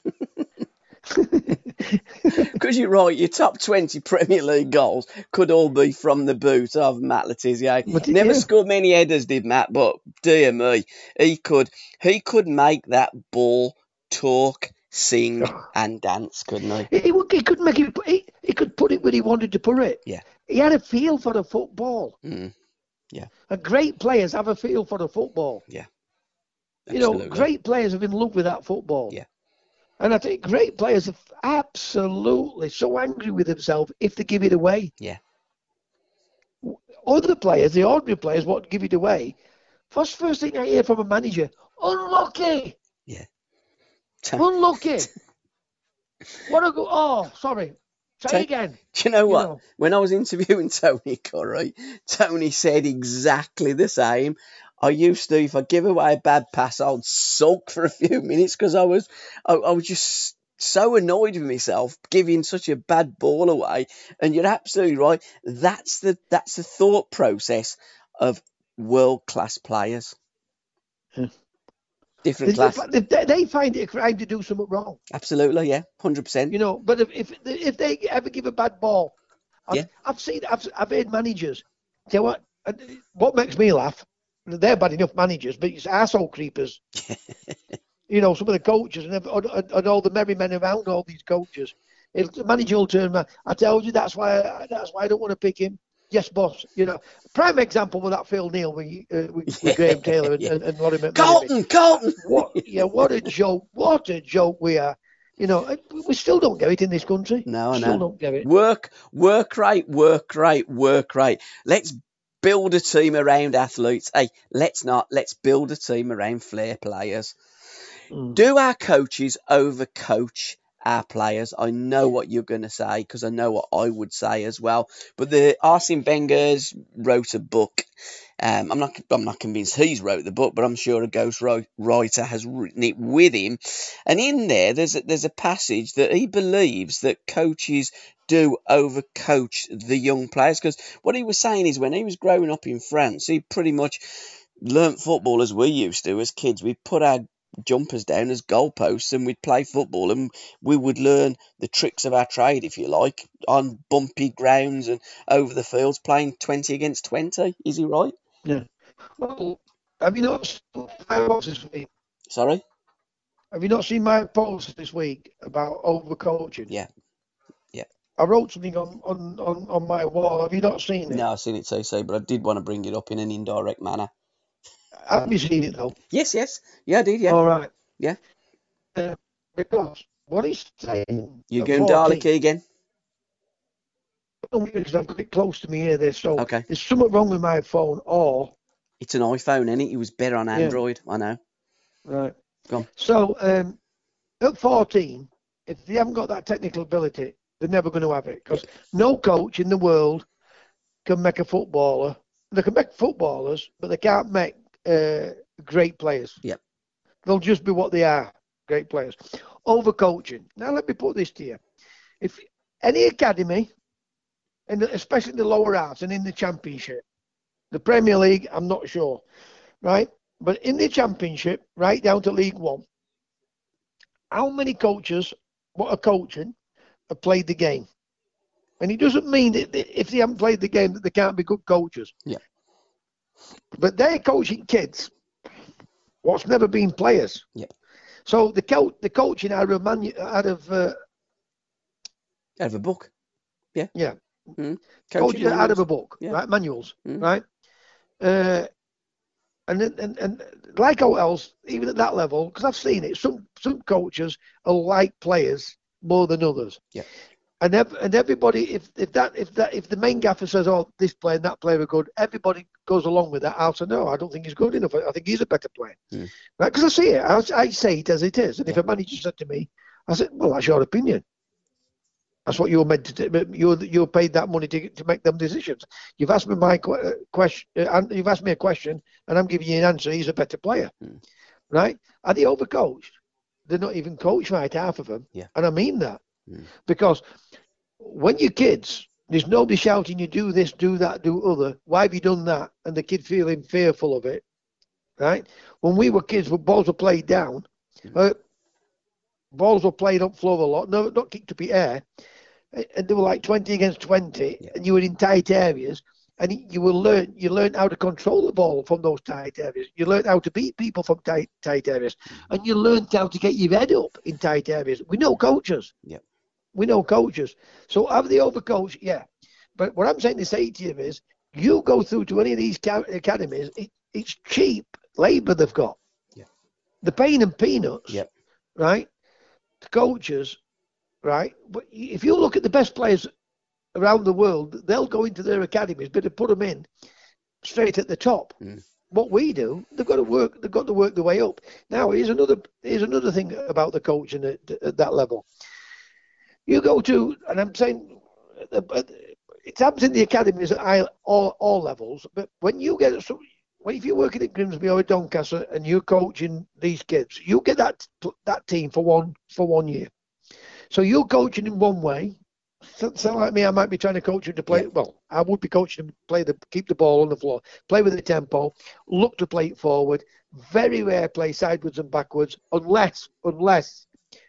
Because you're right, your top 20 Premier League goals could all be from the boot of Matt Le Tissier. Never yeah. scored many headers, did Matt, but dear me, he could he could make that ball talk, sing, and dance, couldn't he? He, would- he could make it. He, he could put it where he wanted to put it. Yeah. He had a feel for the football. Mm, yeah. And great players have a feel for the football. Yeah. Absolutely. You know, great players have in love with that football. Yeah. And I think great players are absolutely so angry with themselves if they give it away. Yeah. Other players, the ordinary players, won't give it away. First, first thing I hear from a manager, unlucky, Yeah. unlucky. what a go! Oh, sorry. Say Take- again. Do you know what? know. When I was interviewing Tony Currie, Tony said exactly the same. I used to, if I give away a bad pass, I'd sulk for a few minutes because I was, I, I was just so annoyed with myself giving such a bad ball away. And you're absolutely right. That's the that's the thought process of world class players. Yeah. Different They, class, they, they- find it a crime to do something wrong, absolutely, yeah, hundred percent. you know. But if if, if they ever give a bad ball, I've, Yeah. I've seen, I've, I've heard managers. Tell you what, what makes me laugh? They're bad enough managers, but it's asshole creepers. you know, some of the coaches and, and, and all the merry men around all these coaches. If the manager will turn around, I told you that's why I, that's why I don't want to pick him. Yes, boss. You know, prime example with that Phil Neal with, uh, with, with Graham Taylor and, Yeah. and, and McManaman. Colton, Colton. What? Yeah, what a joke! What a joke we are. You know, uh, we still don't get it in this country. No, I still don't get it. Work, work rate, work right, work right. Let's build a team around athletes. Hey, let's not. Let's build a team around flair players. Mm. Do our coaches overcoach our players. I know what you're going to say because I know what I would say as well. But the Arsene Wenger's wrote a book. Um, I'm not. I'm not convinced he's wrote the book, but I'm sure a ghost writer has written it with him. And in there, there's a, there's a passage that he believes that coaches do overcoach the young players because what he was saying is when he was growing up in France, he pretty much learnt football as we used to as kids. We put our jumpers down as goalposts and we'd play football and we would learn the tricks of our trade, if you like, on bumpy grounds and over the fields playing 20 against 20. Is he right? Yeah. Well, have you not my post this week? Sorry? Have you not seen my post this week about overcoaching? Yeah. Yeah. I wrote something on, on, on, on my wall. Have you not seen it? No, I've seen it so so, but I did want to bring it up in an indirect manner. Have you seen it though? Yes, yes. Yeah, I did, yeah. All right. Yeah. Uh, because what he's saying. You going Dalek again? Because I've got it close to me here. There, so Okay. there's something wrong with my phone, or It's an iPhone, isn't it? It was better on Android. I know. right. Go on. So um, at 14, if they haven't got that technical ability, they're never going to have it. Because no coach in the world can make a footballer. They can make footballers, but they can't make uh, great players. Yep. They'll just be what they are, great players. Overcoaching. Now let me put this to you: if any academy, and especially the lower halves and in the championship, the Premier League, I'm not sure, right? But in the championship, right down to League One, how many coaches, what are coaching, have played the game? And it doesn't mean that if they haven't played the game that they can't be good coaches. Yeah. But they're coaching kids what's never been players. Yeah. So the coach, the coaching out of manu- out of uh, Out of a book. Yeah. Yeah. Mm-hmm. coaching out of a book, Yeah. right? Manuals, Mm. right? Uh, and, then- and and like all else, even at that level, because I've seen it, some some coaches are like players more than others. Yeah. And ev- and everybody, if if that if that if the main gaffer says, "Oh, this player and that player are good," everybody goes along with that. I'll say, "No, I don't think he's good enough. I think he's a better player." Mm. Right? Because I see it. I, I say it as it is. And if a manager said to me, I said, "Well, that's your opinion." That's what you're meant to do. But you're you're paid that money to to make them decisions. You've asked me my question. Uh, you've asked me a question, and I'm giving you an answer. He's a better player, Mm. right? Are they overcoached? They're not even coached right, half of them. Yeah. And I mean that Mm. because when you're kids, there's nobody shouting you do this, do that, do other. Why have you done that? And the kid feeling fearful of it, right? When we were kids, when balls were played down, uh, balls were played up floor a lot, no, not kicked up in air, and they were like 20 against 20, Yeah. and you were in tight areas, and you will learn you learn how to control the ball from those tight areas. You learn how to beat people from tight tight areas, and you learn how to get your head up in tight areas. We know coaches. Yep. We know coaches. So have they overcoached? Yeah. But what I'm saying to say to you is, you go through to any of these academies, it, it's cheap labour they've got. Yeah. They're paying them peanuts. Yep. Right. The coaches, right. But if you look at the best players around the world, they'll go into their academies, but to put them in straight at the top. Mm. What we do, they've got to work. They've got to work their way up. Now, here's another. Here's another thing about the coaching at, at that level. You go to, and I'm saying, uh, it happens in the academies at all all levels. But when you get so, when if you're working at Grimsby or at Doncaster and you're coaching these kids, you get that that team for one for one year. So you're coaching in one way. So, so like me, I might be trying to coach him to play. Yeah. Well, I would be coaching him to play the keep the ball on the floor, play with the tempo, look to play it forward. Very rare play sideways and backwards, unless unless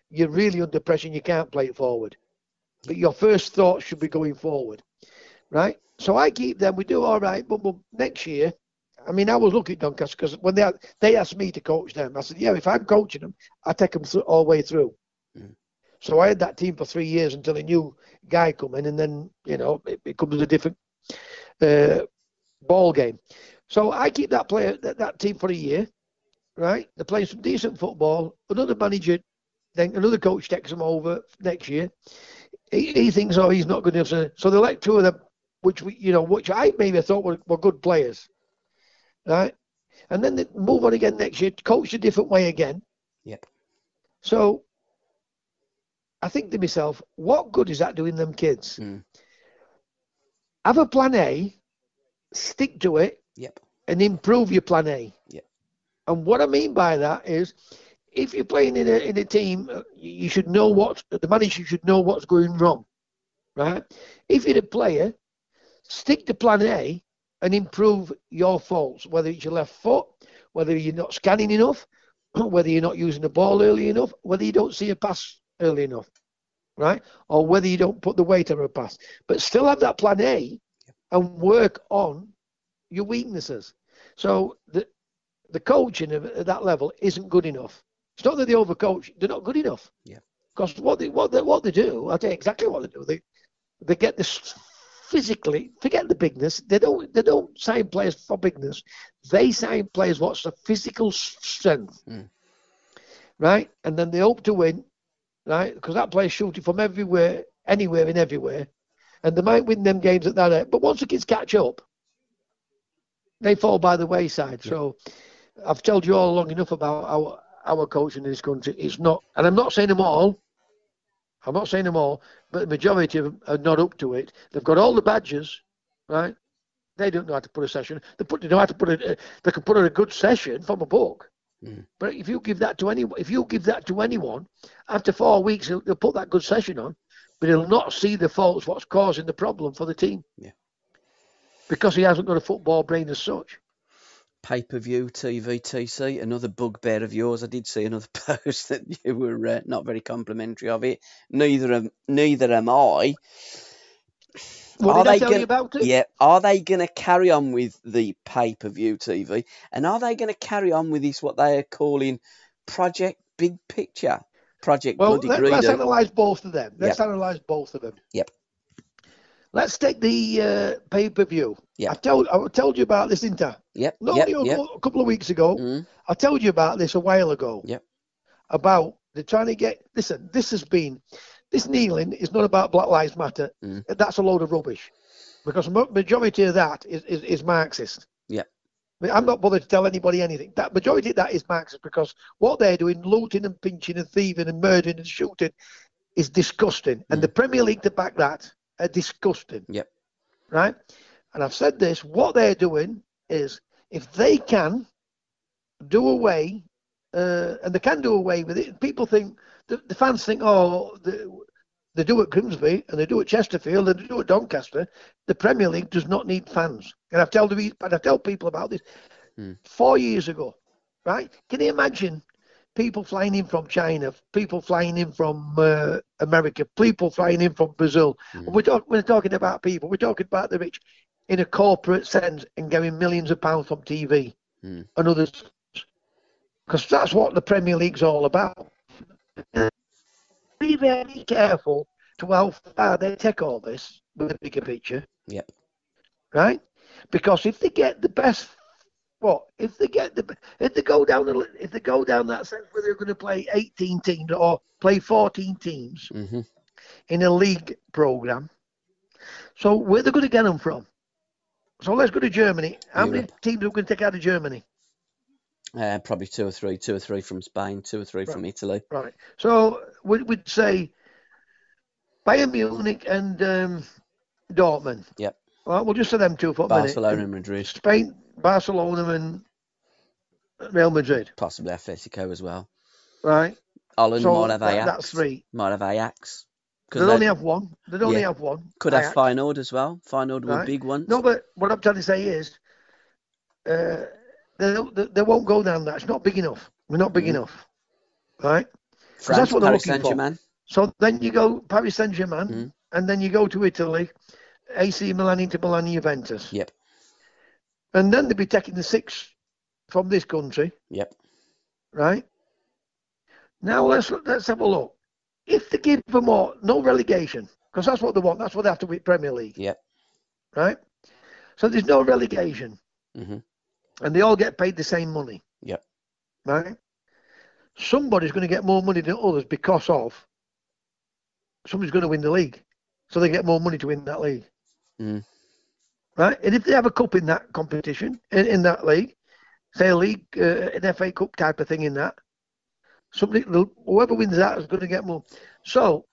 you're really under pressure and you can't play it forward. But your first thought should be going forward, right? So I keep them. We do all right, but, but next year, I mean, I was looking at Doncaster because when they they asked me to coach them, I said, yeah, if I'm coaching them, I take them through, all the way through. Mm. So I had that team for three years until a new guy come in, and then you know it becomes a different uh, ball game. So I keep that player that, that team for a year, right? They're playing some decent football. Another manager, then another coach takes them over next year. He, he thinks, oh, he's not good enough. So so they let two of them, which we, you know, which I maybe thought were, were good players, right? And then they move on again next year, coach a different way again. Yep. So I think to myself, what good is that doing them kids? Mm. Have a plan A, stick to it, Yep. and improve your plan A. Yep. And what I mean by that is, if you're playing in a in a team, uh, you you should know what the manager should know what's going wrong, right? If you're a player, stick to plan A and improve your faults, whether it's your left foot, whether you're not scanning enough, whether you're not using the ball early enough, whether you don't see a pass early enough, right? Or whether you don't put the weight on a pass. But still have that plan A and work on your weaknesses. So the the coaching at that level isn't good enough. It's not that they overcoach; they're not good enough. Yeah. Because what they what they what they do, I'll tell you exactly what they do. They they get this physically. Forget the bigness. They don't they don't sign players for bigness. They sign players what's the physical strength, Mm. right? And then they hope to win, right? Because that player's shooting from everywhere, anywhere, and everywhere, and they might win them games at that. End. But once the kids catch up, they fall by the wayside. Yeah. So I've told you all long enough about our our coaching in this country. It's not, and I'm not saying them all. I'm not saying them all, but the majority of them are not up to it. They've got all the badges, right? They don't know how to put a session. They put they know how to put a they can put on a good session from a book. Mm. But if you give that to anyone, if you give that to anyone, after four weeks they'll, they'll put that good session on, but he'll not see the faults, what's causing the problem for the team. Yeah. Because he hasn't got a football brain as such. Pay per view TV TC, another bugbear of yours. I did see another post that you were uh, not very complimentary of it. Neither am neither am I. What Are did I they tell gonna- you about it? Yeah, are they going to carry on with the pay per view TV? And are they going to carry on with this, what they are calling Project Big Picture? Project Well, Bloody let, us analyse both of them. Let's Yep. analyse both of them. Yep. Let's take the uh, pay per view. Yep. I told I told you about this, didn't I? Yep, Not yep, only a, yep. a couple of weeks ago. Mm, I told you about this a while ago. Yep. About they're trying to get. Listen, this has been. This kneeling is not about Black Lives Matter. Mm. That's a load of rubbish, because majority of that is, is, is Marxist. Yep. I mean, I'm not bothered to tell anybody anything. That majority of that is Marxist because what they're doing, looting and pinching and thieving and murdering and shooting, is disgusting. And Mm. the Premier League to back that are disgusting. Yep. Right. And I've said this. What they're doing is, if they can do away, uh, and they can do away with it. People think the, the fans think, oh, the, they do at Grimsby and they do at Chesterfield and they do at Doncaster. The Premier League does not need fans. And I've told the, and I tell people about this Hmm. four years ago, right? Can you imagine people flying in from China, people flying in from uh, America, people flying in from Brazil? Hmm. We're, talk, we're talking about people. We're talking about the rich in a corporate sense and getting millions of pounds from TV Hmm. and others, because that's what the Premier League's all about. Be very careful to how far they take all this with the bigger picture, Yep. right? Because if they get the best, what if they get the if they go down the if they go down that sense where they're going to play 18 teams or play 14 teams hmm in a league program, so where they're going to get them from? So let's go to Germany. How many teams are we going to take out of Germany? Uh, probably two or three, two or three from Spain, two or three from Italy. Right. So we- we'd say Bayern Munich and um, Dortmund. Yep. Well, we'll just say them two for a Barcelona minute. and Madrid, Spain, Barcelona, and Real Madrid. possibly Atletico as well. Right. Holland So might have that- that's three. Might have Ajax. They'd only have one. They'd only Yeah. have one. could have Ajax. Feyenoord as well. Feyenoord were Right. big ones. No, but what I'm trying to say is, uh, they, they, they won't go down that. It's not big enough. We're not big Mhm. enough. Right. France, that's what they're looking for. So then you go Paris Saint Germain, Mhm. and then you go to Italy, AC Milan, Inter Milan, Juventus. Yep. And then they'd be taking the six from this country, Yep. right? Now let's let's have a look. If they give them more, no relegation, because that's what they want. That's what they have to win Premier League, Yeah. right? So there's no relegation, hmm and they all get paid the same money. Yeah. Right. Somebody's going to get more money than others because of somebody's going to win the league, so they get more money to win that league. Mm. Right. And if they have a cup in that competition in, in that league, say a league, uh, an FA Cup type of thing in that, somebody, whoever wins that is going to get more. So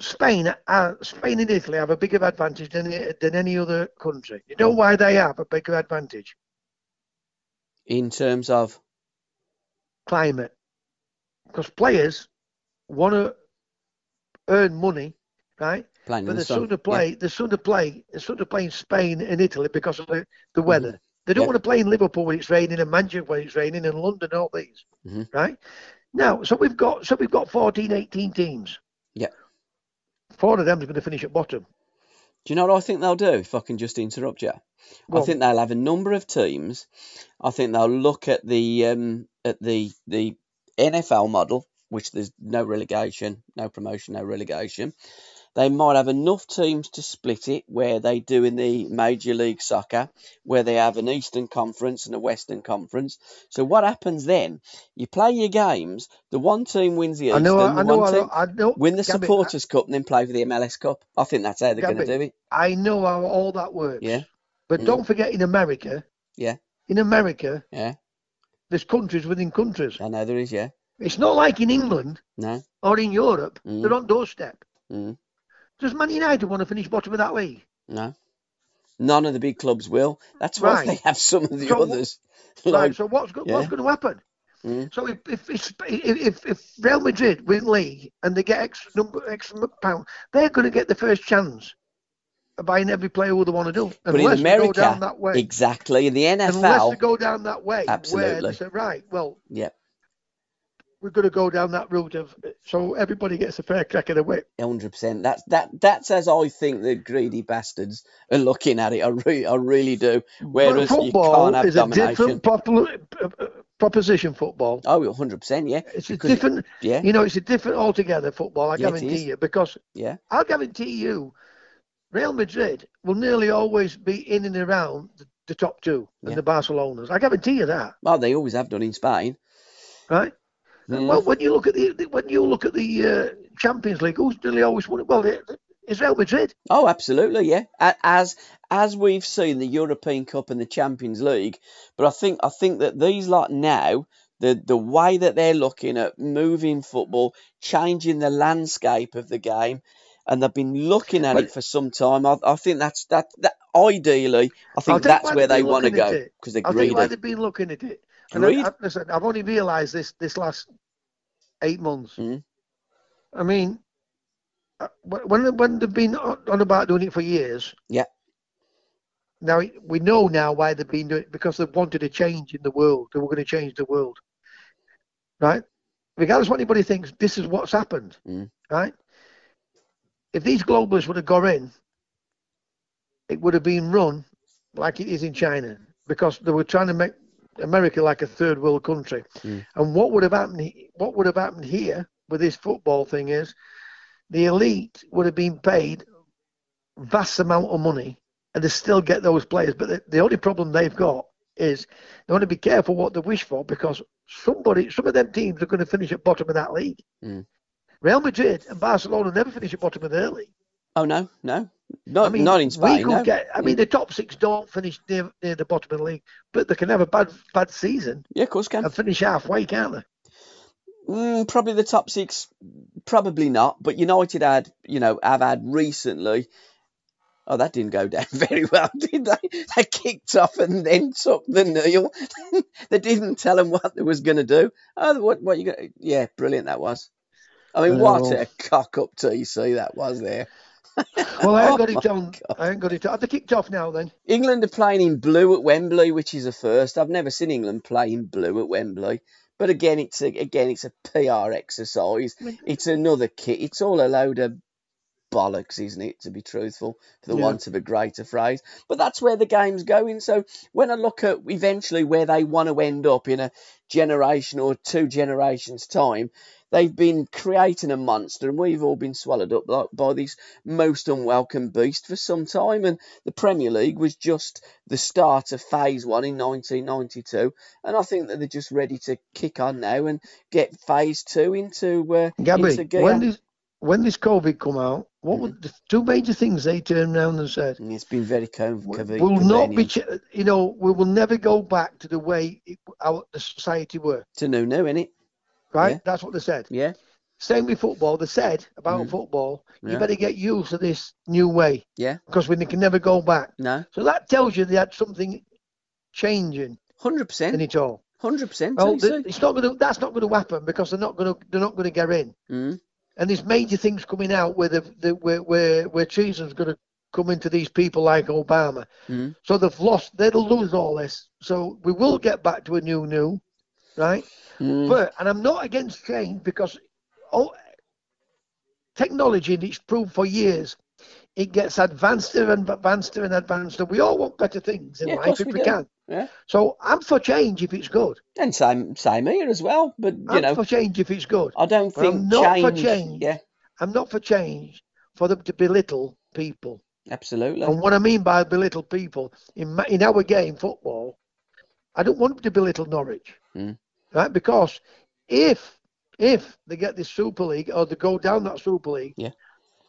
Spain, uh, Spain and Italy have a bigger advantage than than any other country. You know why they have a bigger advantage? In terms of Climate, because players want to earn money, right? playing But the they sun. sort of play, sort of play, they sort of play in Spain and Italy because of the, the weather. They don't want to play in Liverpool when it's raining, and Manchester when it's raining, and London, all these, Mhm. right? Now, so we've got so we've got 14, 18 teams. Yeah. Four of them are going to finish at bottom. Do you know what I think they'll do? If I can just interrupt you, Go I think they'll have a number of teams. I think they'll look at the um, at the the NFL model, which there's no relegation, no promotion, no relegation. They might have enough teams to split it, where they do in the Major League Soccer, where they have an Eastern Conference and a Western Conference. So what happens then? You play your games. The one team wins the I Eastern, know, the I know, one I team know, I know. win the Gabby, Supporters Cup, and then play for the MLS Cup. I think that's how they're going to do it. I know how all that works. Yeah. But Mm. don't forget, in America, Yeah. in America, Yeah, there's countries within countries. I know there is. Yeah, It's not like in England no. or in Europe. Mm. They're on doorstep. Mm. Does Man United want to finish bottom of that league? No. None of the big clubs will. That's why Right. they have some of the So- others. Right. Like, So what's go- yeah. what's going to happen? Mm. So if if, if if if Real Madrid win league and they get extra number extra pound, they're going to get the first chance of buying every player who they want to do. but in Unless they go down that way. exactly. In the NFL, Unless they go down that way, where Absolutely. they say, right, well, yeah, we're going to go down that road of so everybody gets a fair crack of the whip. hundred percent. That's that. That's as I think the greedy bastards are looking at it. I really, I really do. Whereas but you football can't have is a different popul- uh, proposition. Football. Oh, hundred percent. Yeah, It's a because- different. Yeah, You know, it's a different altogether. Football. I Yeah, guarantee you, because yeah. I'll guarantee you, Real Madrid will nearly always be in and around the, the top two and Yeah. the Barcelonas. I guarantee you that, Well, they always have done in Spain. right? Mm. Well, when you look at the when you look at the uh, Champions League, who's nearly always won it? Well, Real Madrid. Oh, absolutely, yeah. As as we've seen the European Cup and the Champions League, but I think I think that these lot now, the the way that they're looking at moving football, changing the landscape of the game, and they've been looking at But- it for some time. I, I think that's that that ideally, I think that's where they want to go because they're I'll tell why they've been looking at it. And I, I, listen, I've only realised this this last eight months. Mm. I mean, uh, when when they've been on about doing it for years. Yeah. Now we know now why they've been doing it because they wanted a change in the world. They were going to change the world, right? Regardless of what anybody thinks, this is what's happened, Mm. right? If these globalists would have got in, it would have been run like it is in China because they were trying to make America like a third world country. Mm. And what would have happened? What would have happened here with this football thing is the elite would have been paid vast amount of money, and they still get those players. But the, the only problem they've got is they want to be careful what they wish for because somebody, some of them teams are going to finish at bottom of that league. Mm. Real Madrid and Barcelona never finish at bottom of their league. Oh no, no, not I mean, not in we could No. get. I mean, the top six don't finish near, near the bottom of the league, but they can have a bad bad season Yeah, of course can. and finish halfway, can't they? Mm, probably the top six, probably not. But United had, you know, have had recently. Oh, that didn't go down very well, did they? They kicked off and then took the kneel. they didn't tell them what they was going to do. Oh, what, what you got? Yeah, brilliant that was. I mean, what Oh. a cock up TC that was there. Well, I Oh ain't got oh my it on. I ain't got it. On. Have they kicked off now then? England are playing in blue at Wembley, which is a first. I've never seen England play in blue at Wembley. But again, it's a, again it's a PR exercise. It's another kit. It's all a load of bollocks, isn't it? To be truthful, for the Yeah. want of a greater phrase. But that's where the game's going. So when I look at eventually where they want to end up in a generation or two generations time, they've been creating a monster, and we've all been swallowed up by, by this most unwelcome beast for some time. And the Premier League was just the start of phase one in 1992, and I think that they're just ready to kick on now and get phase two into uh, Gabby, into gear. when this when this COVID come out, what Mm-hmm. were the two major things they turned around and said? It's been very co- We'll not be, ch- you know, we will never go back to the way it, our the society were. To no, new, innit? Right? Yeah. That's what they said. Yeah. same with football. They said about Mm. football, Yeah. you better get used to this new way Yeah. because we can never go back. No. So that tells you they had something changing Hundred percent. in it all. Hundred percent. Well, th- it's not going to. That's not going to happen because they're not going to. They're not going to get in. Mm. And there's major things coming out where the, the where where where treason's going to come into these people like Obama. Mm. So they've lost. They'll lose all this. So we will get back to a new new, right? Mm. But and I'm not against change because oh, technology and it's proved for years. It gets advanced and advanced and advanced, and we all want better things in Yeah, life if we we can. Yeah. So I'm for change if it's good. And same same here as well. But you I'm know, for change if it's good. I don't But I'm think not change, for change. Yeah, I'm not for change for them to belittle people. absolutely. And what I mean by belittle people in ma- in our game football, I don't want them to belittle Norwich, Mm. Right? Because if if they get this Super League or they go down that Super League, Yeah.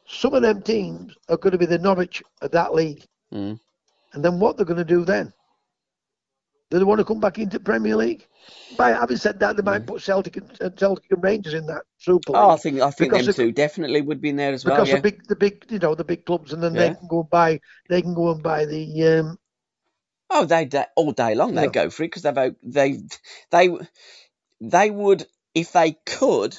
some of them teams are going to be the Norwich of that league, Mm. and then what they're going to do then? Do they want to come back into Premier League? By having said that, they might put Celtic and, and Celtic and Rangers in that Super League. Mm. Oh, I think I think Because them two definitely would be in there as well. because Yeah. the big the big you know the big clubs and then Yeah. they can go and buy they can go and buy the um Oh, they they all day long they Yeah. go for it because they've they they they would if they could.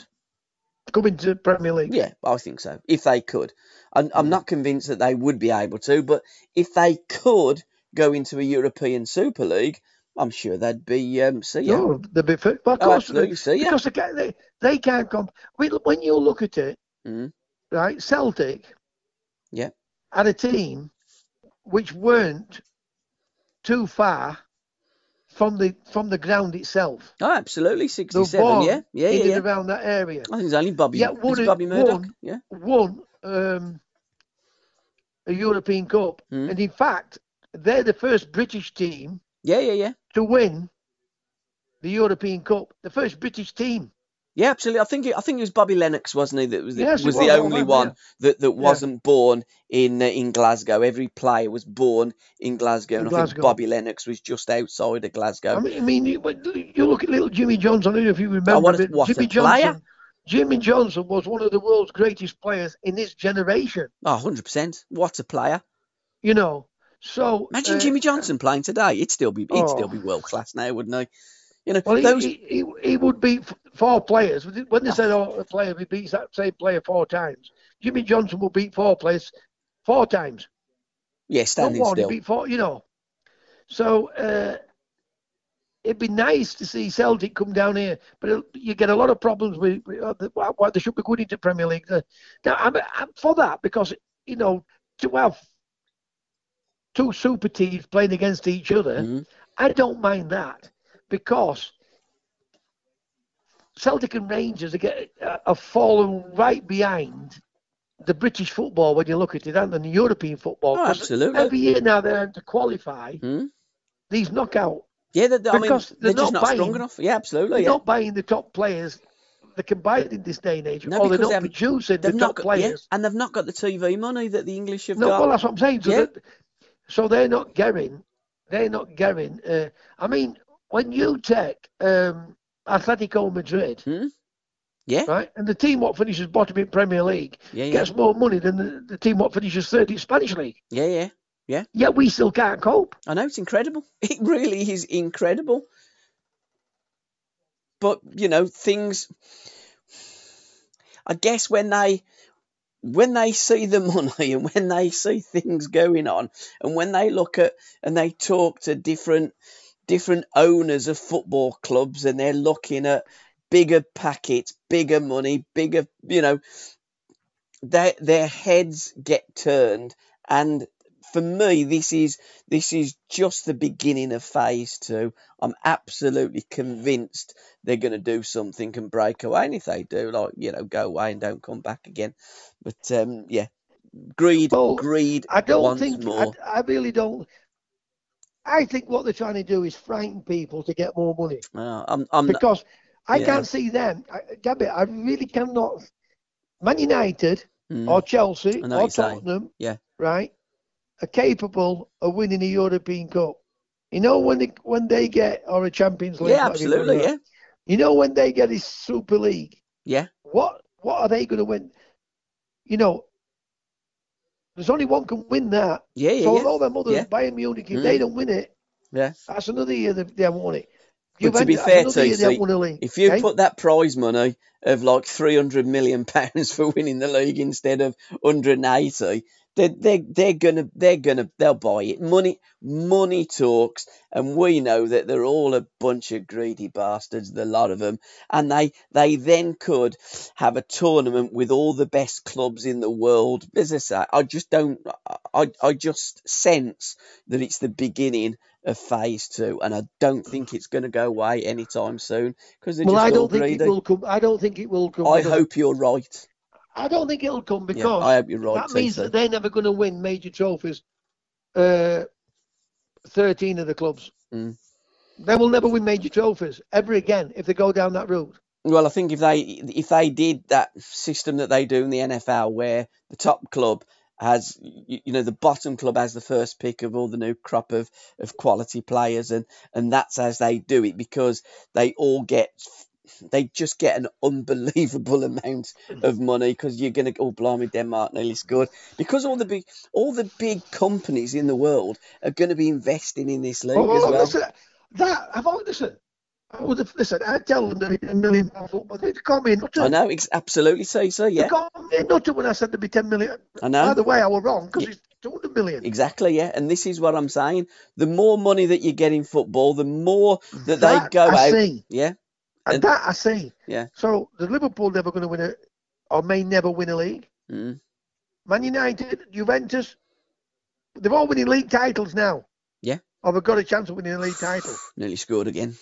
go into the Premier League. Yeah, I think so. If they could, I'm, I'm not convinced that they would be able to, but if they could go into a European Super League, I'm sure they'd be um, see ya. No, the big well, of Oh, course absolutely, see ya. because they can't, they, they can't come. When when you look at it, Mm. right, Celtic, Yeah. had a team which weren't too far from the from the ground itself. Oh, absolutely, 67. Yeah, yeah, in yeah. yeah. around that area. I think it's only Bobby. Yeah, one- Bobby Murdoch. one- Yeah. Won um, a European Cup, Mm. and in fact, they're the first British team Yeah, yeah, yeah. to win the European Cup. The first British team. Yeah, absolutely. I think it, I think it was Bobby Lennox, wasn't he? That was the, Yes, was was, the only one yeah. that, that wasn't born in uh, in Glasgow. Every player was born in Glasgow, In and I think Bobby Lennox was just outside of Glasgow. I mean, I mean, you, you look at little Jimmy Johnstone. I don't know if you remember. Oh, what a- what a Jimmy player. Johnstone. Jimmy Johnstone was one of the world's greatest players in his generation. Oh, 100 percent. What a player! You know, so Imagine uh, Jimmy Johnstone playing today. He'd still be still Oh. be world class now, wouldn't he? You know Well, he, those. he, he, he would beat four players. When they said, "Oh, a player he beats that same player four times," Jimmy Johnstone will beat four players four times. yeah, standing one, he still. beat four. You know, so uh, it'd be nice to see Celtic come down here, but it, you get a lot of problems with, with uh, the, why, why they should be going into Premier League. The- Now, I'm, I'm for that because you know to have two super teams playing against each other, Mhm. I don't mind that because Celtic and Rangers are, get, uh, are fallen right behind the British football when you look at it, and the European football. Oh, absolutely. Every year now they're having to qualify Hmm? these knockout. Yeah, they, I mean, Because they're, they're just not not strong enough. Yeah, absolutely. They're Yeah. not buying the top players that can buy it in this day and age, No, or they're not they producing the not top got, yeah, players. and they've not got the TV money that the English have No, got. well, that's what I'm saying. So, Yeah. that, so they're not getting, they're not getting. Uh, I mean, when you take um, Atletico Madrid, Hmm? Yeah, right, and the team what finishes bottom in Premier League yeah, yeah, gets more money than the, the team what finishes third in Spanish League. yeah, yeah. Yeah. Yet we still can't cope. I know it's incredible. It really is incredible. But you know, things. I guess when they when they see the money and when they see things going on and when they look at and they talk to different different owners of football clubs and they're looking at bigger packets, bigger money, bigger, you know, their their heads get turned and for me this is this is just the beginning of phase two. I'm absolutely convinced they're going to do something and break away. And if they do, like you know, go away and don't come back again. But um, yeah, greed, Well, greed. I don't think. I. I really don't. I think what they're trying to do is frighten people to get more money I'm, I'm not, because I yeah. can't see them. I, Gabby, I really cannot. Man United mm, or Chelsea I know what or saying. Tottenham, Yeah. right, are capable of winning a European Cup. You know when they when they get or a Champions League. yeah, absolutely, yeah, You know when they get a Super League. yeah. What what are they going to win? You know, there's only one can win that. Yeah, yeah, so yeah. all them others, Yeah. Bayern Munich, if Mm. they don't win it, Yeah. that's another year they, they haven't won it. But to be fair, another year they TC, haven't won a league. If you eh? put that prize money of like three hundred million pounds for winning the league instead of hundred and eighty, they're, they're they're gonna they're gonna they'll buy it. Money money talks, and we know that they're all a bunch of greedy bastards, the lot of them, and they they then could have a tournament with all the best clubs in the world. As I say, I just don't. I I just sense that it's the beginning of phase two, and I don't think it's going to go away anytime soon because they're well, just I all don't think greedy. it will come. I don't think it will come. I hope you're right. I don't think it'll come Yeah, because I hope you're right. that means TC. that they're never going to win major trophies. Uh, thirteen of the clubs. Mm. They will never win major trophies ever again if they go down that route. Well, I think if they if they did that system that they do in the NFL, where the top club has you, you know the bottom club has the first pick of all the new crop of, of quality players, and and that's as they do it because they all get they just get an unbelievable amount hmm. of money because you're gonna oh blimey Denmark nearly scored because all the big all the big companies in the world are going to be investing in this league Oh, as well, listen, that I've listen. I would have listened. I tell them that it's a million pound football. They me nutter. I know, ex- absolutely, so so They yeah, called me nutter when I said there'd be ten million. I know. By the way, I was wrong because Yeah. it's two hundred million. Exactly, yeah. And this is what I'm saying. The more money that you get in football, the more that, they go I out. see. Yeah, And that I see. Yeah. So the Liverpool never going to win a, or may never win a league. mm, Man United, Juventus, they're all winning league titles now. Yeah. Or they've got a chance of winning a league title. nearly scored again.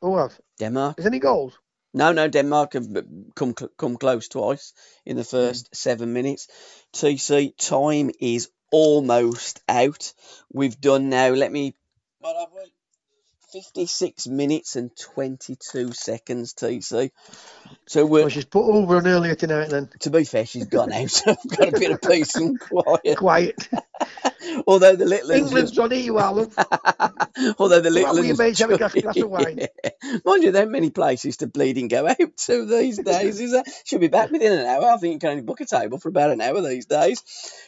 Who have? Denmark. Is any goals? No, no, Denmark have come cl- come close twice in the first seven minutes. TC time is almost out. We've done now. Let me. What have we? 56 minutes and 22 seconds, TC. So we're, Well, she's put over on earlier tonight then. to be fair, she's gone out. So I've got a bit of peace and quiet. Quiet. Although the little England's on EU, Alan. Although the little out with your ones- mates, have a glass- glass of wine. Yeah. Mind you, there are many places to bleeding go out to these days. Is there? She'll be back within an hour. I think you can only book a table for about an hour these days.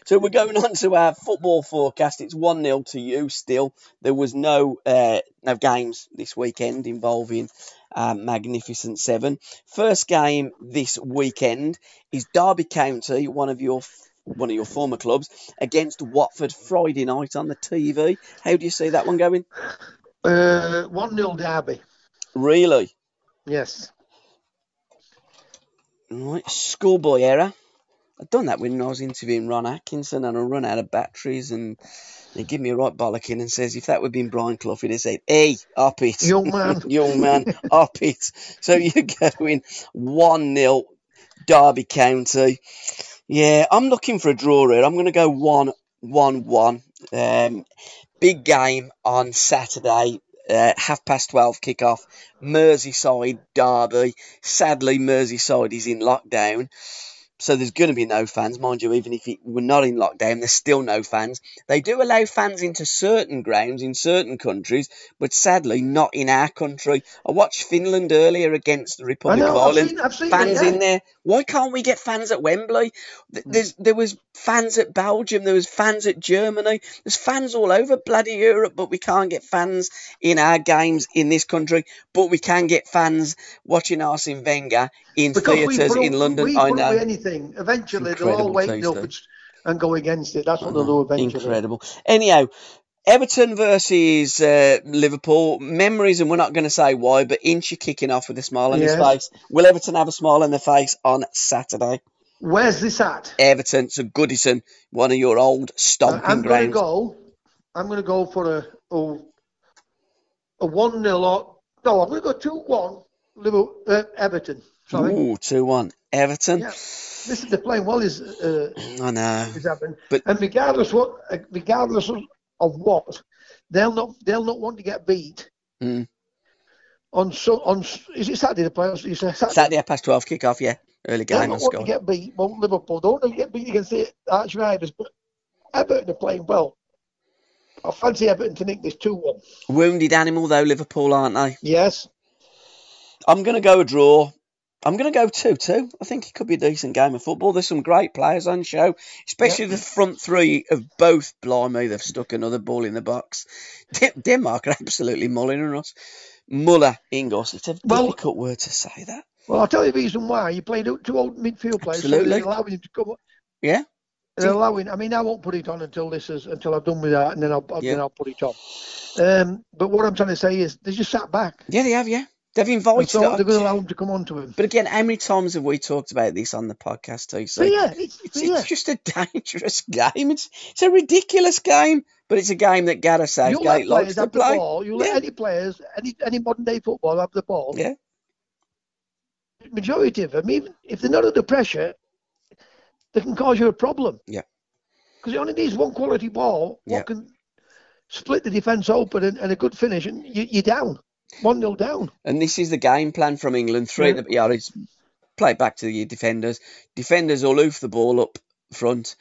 So we're going on to our football forecast. It's one 0 to you. Still, there was no uh, no games this weekend involving. Magnificent Seven. First game this weekend is Derby County, one of your one of your former clubs, against Watford Friday night on the TV. How do you see that one going? Uh, 1 0 Derby. Really? Yes. Right, schoolboy error. I'd done that when I was interviewing Ron Atkinson and I run out of batteries and they give me a right bollocking and says if that would have been Brian Clough he'd have said, Hey, up it. Young man. Young man, up it. So you're going 1 0 Derby County. Yeah, I'm looking for a draw here. I'm going to go 1 1 1. Um, big game on Saturday. Uh, half past 12 kickoff. Merseyside Derby. Sadly, Merseyside is in lockdown. So there's going to be no fans, mind you. Even if it, we're not in lockdown, there's still no fans. They do allow fans into certain grounds in certain countries, but sadly not in our country. I watched Finland earlier against the Republic know, of I've Ireland seen, I've seen fans it, yeah. in there. Why can't we get fans at Wembley? Hmm. There's there was fans at Belgium, there was fans at Germany, there's fans all over bloody Europe, but we can't get fans in our games in this country. But we can get fans watching Arsene Wenger in Because theatres in London. I know. Anything. Eventually, It's they'll all incredible, wake up and, and go against it. That's what they'll do eventually. Incredible. Anyhow, Everton versus uh, Liverpool. Memories, and we're not going to say why, but Inch are kicking off with a smile on his face. Will Everton have a smile on their face on Saturday? Where's this at? Everton, so Goodison, one of your old stomping I'm going to grounds. go. I'm going to go for a a, a one 0 or no. I'm going to go two one. Liverpool, uh, Everton. Sorry. Ooh, 2 1. Everton. Yeah. Listen, they're playing well. Is uh, I know. is happening. But- and regardless what, uh, regardless of, what, they'll not they'll not want to get beat. Mm. On so on is it Saturday the players? You say Saturday. Saturday past 12 kick off, yeah. Early game. They'll not want to get beat. Well, Liverpool don't want to get beat against the arch rivals, but Everton are playing well. I fancy Everton to nick this two one. Wounded animal, though, Liverpool, aren't they? Yes. I'm going to go a draw. I'm going to go 2 2. I think it could be a decent game of football. There's some great players on show, especially the front three of both. Blimey, they've stuck another ball in the box. Denmark are absolutely mulling on us. Muller, Ingos. It's a well, difficult word to say that. Well, I'll tell you the reason why. You played two old midfield players. Absolutely. So allowing him to come up. Yeah. They're allowing. I mean, I won't put it on until this is until I've done with that, and then I'll yeah. then I'll put it on. Um, but what I'm trying to say is, they just sat back. Yeah, they have. Yeah, they've invited. So they're going to allow him to come on to him. But again, how many times have we talked about this on the podcast too? So yeah, it's, it's, yeah. it's, just a dangerous game. It's it's a ridiculous game, but it's a game that Gareth Southgate likes to play. You yeah. let any players, any any modern day football have the ball. Yeah. Majority of them, even if they're not under pressure, they can cause you a problem. Yeah. Because it only needs one quality ball, what yeah. can split the defence open and, and, a good finish, and you, are down. 1 0 down. And this is the game plan from England. Three yeah. play it back to the defenders. Defenders will oof the ball up front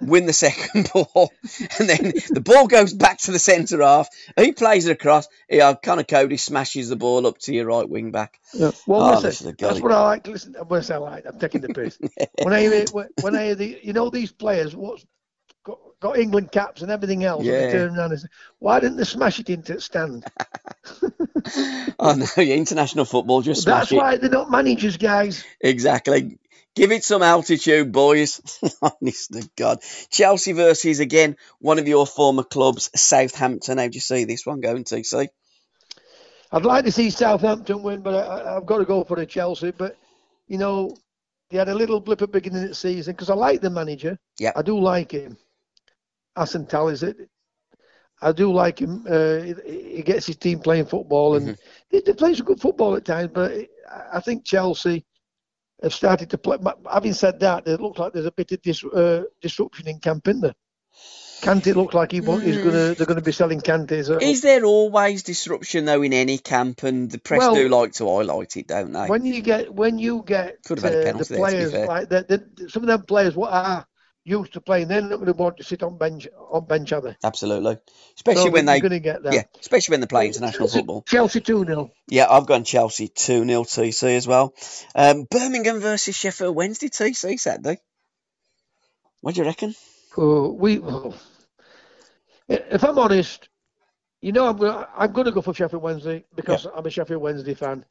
win the second ball, and then the ball goes back to the centre half. He plays it across. Yeah, uh, Conor Coady smashes the ball up to your right wing back. Yeah. Well, oh, listen, that's what I like. to Listen, when I like, I'm taking the piss. when I hear, when I hear the, you know, these players, what's got, England caps and everything else, yeah. and they turn around and say, "Why didn't they smash it into the stand?" oh no, international football just. That's why they're not managers, guys. Exactly. Give it some altitude, boys. Honest to God. Chelsea versus, again, one of your former clubs, Southampton. How do you see this one going, TC? I'd like to see Southampton win, but I, have got to go for the Chelsea. But, you know, they had a little blip at the beginning of the season because I like the manager. Yeah. I do like him. Hassan is it? I do like him. Uh, he gets his team playing football, and mm-hmm. they, they play some good football at times. But I think Chelsea have started to play. Having said that, it looks like there's a bit of dis, uh, disruption in camp, isn't there? Kante looks like he want, he's gonna they're gonna be selling Kante's. Is there always disruption though in any camp, and the press well, do like to highlight it, don't they? When you get when you get uh, the players there, like the, the, some of them players what are used to playing, they're not going to want to sit on bench on bench, are they? Absolutely, especially so when they going to get that. Yeah, especially when they play international football. Chelsea two 0 Yeah, I've gone Chelsea two 0 TC as well. Um, Birmingham versus Sheffield Wednesday TC Saturday. What do you reckon? Uh, we, if I'm honest, you know, I'm gonna, I'm going to go for Sheffield Wednesday because yeah. I'm a Sheffield Wednesday fan.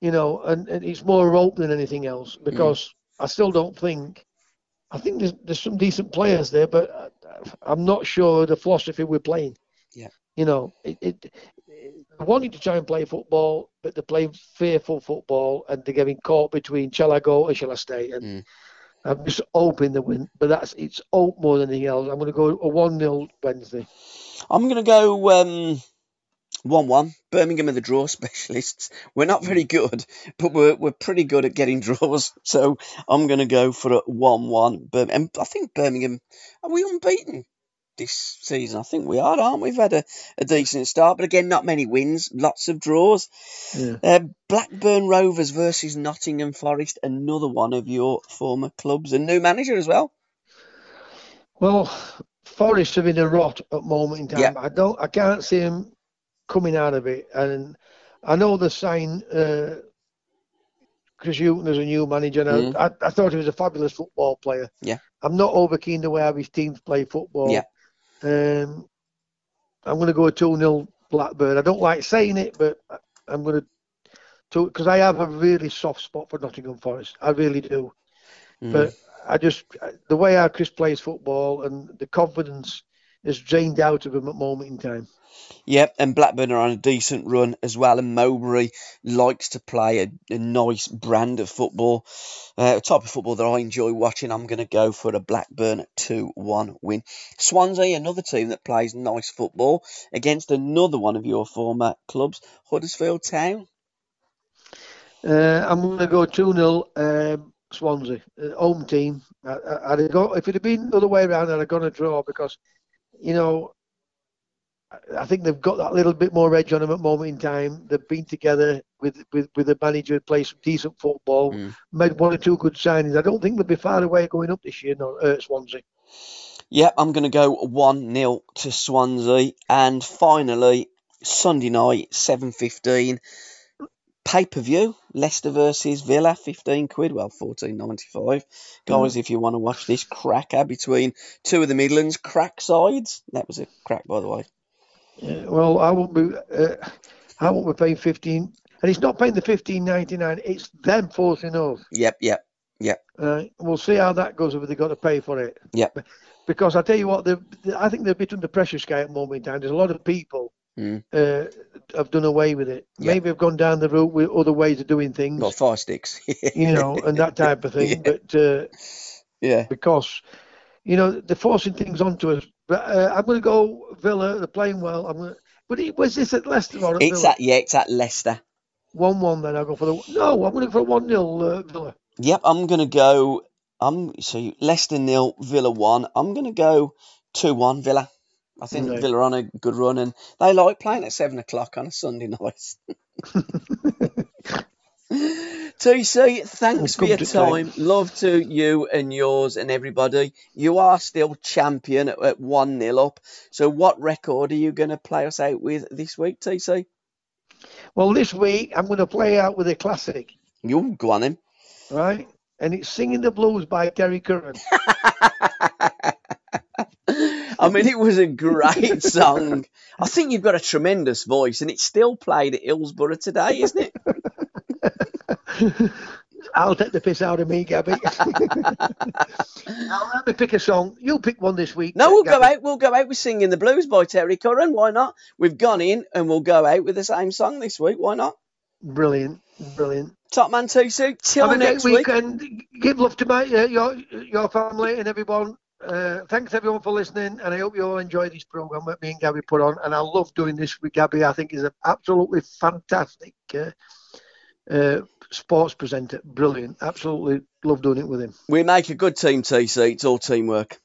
You know, and, and it's more rope than anything else because mm. I still don't think I think there's, there's some decent players there, but uh, I'm not sure the philosophy we're playing. Yeah. You know, it, it, it wanting to try and play football, but they're playing fearful football, and they're getting caught between shall I go or shall I stay? And mm. I'm just hoping they win, but that's it's hope more than anything else. I'm going to go a one 0 Wednesday. I'm going to go. Um 1 1. Birmingham are the draw specialists. We're not very good, but we're, we're pretty good at getting draws. So I'm going to go for a 1 1. And I think Birmingham, are we unbeaten this season? I think we are, aren't we? We've had a, a decent start, but again, not many wins, lots of draws. Yeah. Uh, Blackburn Rovers versus Nottingham Forest, another one of your former clubs, a new manager as well. Well, Forest are in a rot at the moment in time. Yeah. I don't, I can't see him coming out of it. And I know the sign uh, Chris Hughton as a new manager. And mm. I, I, thought he was a fabulous football player. Yeah. I'm not over keen the way how his teams play football. Yeah. Um, I'm going to go 2 0 Blackburn. I don't like saying it, but I'm going to. Because I have a really soft spot for Nottingham Forest. I really do. Mm. But I just. The way how Chris plays football and the confidence is drained out of him at moment in time. Yep, and Blackburn are on a decent run as well, and Mowbray likes to play a, a nice brand of football, uh, a type of football that I enjoy watching. I'm going to go for a Blackburn 2 1 win. Swansea, another team that plays nice football, against another one of your former clubs, Huddersfield Town. Uh, I'm going to go 2 0 um, Swansea, uh, home team. I, I, I'd go, if it had been the other way around, I'd have gone a draw because, you know, I think they've got that little bit more edge on them at the moment in time. They've been together with with, with a manager who plays some decent football, mm. made one or two good signings. I don't think they'll be far away going up this year, no, uh, Swansea. Yep, I'm going to go 1 0 to Swansea. And finally, Sunday night, 7.15, pay per view Leicester versus Villa, 15 quid, well, 14.95. Guys, if you want to watch this cracker between two of the Midlands crack sides, that was a crack, by the way. Yeah, well, I won't be. Uh, I won't be paying fifteen, and it's not paying the fifteen ninety nine. It's them forcing us. Yep, yep, yep. Uh, we'll see how that goes if they've got to pay for it. Yep. Because I tell you what, I think they're a bit under pressure, Sky, at the moment in time. There's a lot of people Mm. uh, have done away with it. Yeah. Maybe have gone down the route with other ways of doing things, Got fire sticks. you know, and that type of thing. Yeah. But uh, yeah. because, you know, they're forcing things onto us. But uh, I'm going to go Villa. They're playing well. I'm going to. But it, was this at Leicester or at It's Villa? at, yeah, it's at Leicester. One-one. Then I'll go for the. No, I'm going to go for one 0 uh, Villa. Yep, I'm going to go. I'm so Leicester nil, Villa one. I'm going to go two one Villa. I think Right. Villa are on a good run, and they like playing at seven o'clock on a Sunday night. TC, thanks for your time. time. Love to you and yours and everybody. You are still champion at, at 1 0 up. So, what record are you going to play us out with this week, TC? Well, this week I'm going to play out with a classic, You go on him. right? And it's "Singing the Blues" by Terry Curran. I mean, it was a great song. I think you've got a tremendous voice, and it's still played at Hillsborough today, isn't it? I'll take the piss out of me, Gabbie. now let me pick a song. You'll pick one this week. No, we'll go out. We'll go out with "Singing the Blues" by Terry Curran. Why not? We've gone in, and we'll go out with the same song this week. Why not? Brilliant, brilliant. Top man TC. Till Have next week. week and give love to my uh, your your family and everyone. Uh, thanks everyone for listening, and I hope you all enjoy this program that me and Gabbie put on. And I love doing this with Gabbie. I think he's an absolutely fantastic uh, uh, sports presenter. Brilliant. Absolutely love doing it with him. We make a good team, TC. It's all teamwork.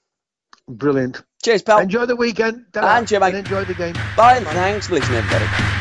Brilliant. Cheers, pal. Enjoy the weekend. And you, mate. and enjoy the game. Bye, and thanks for listening, everybody.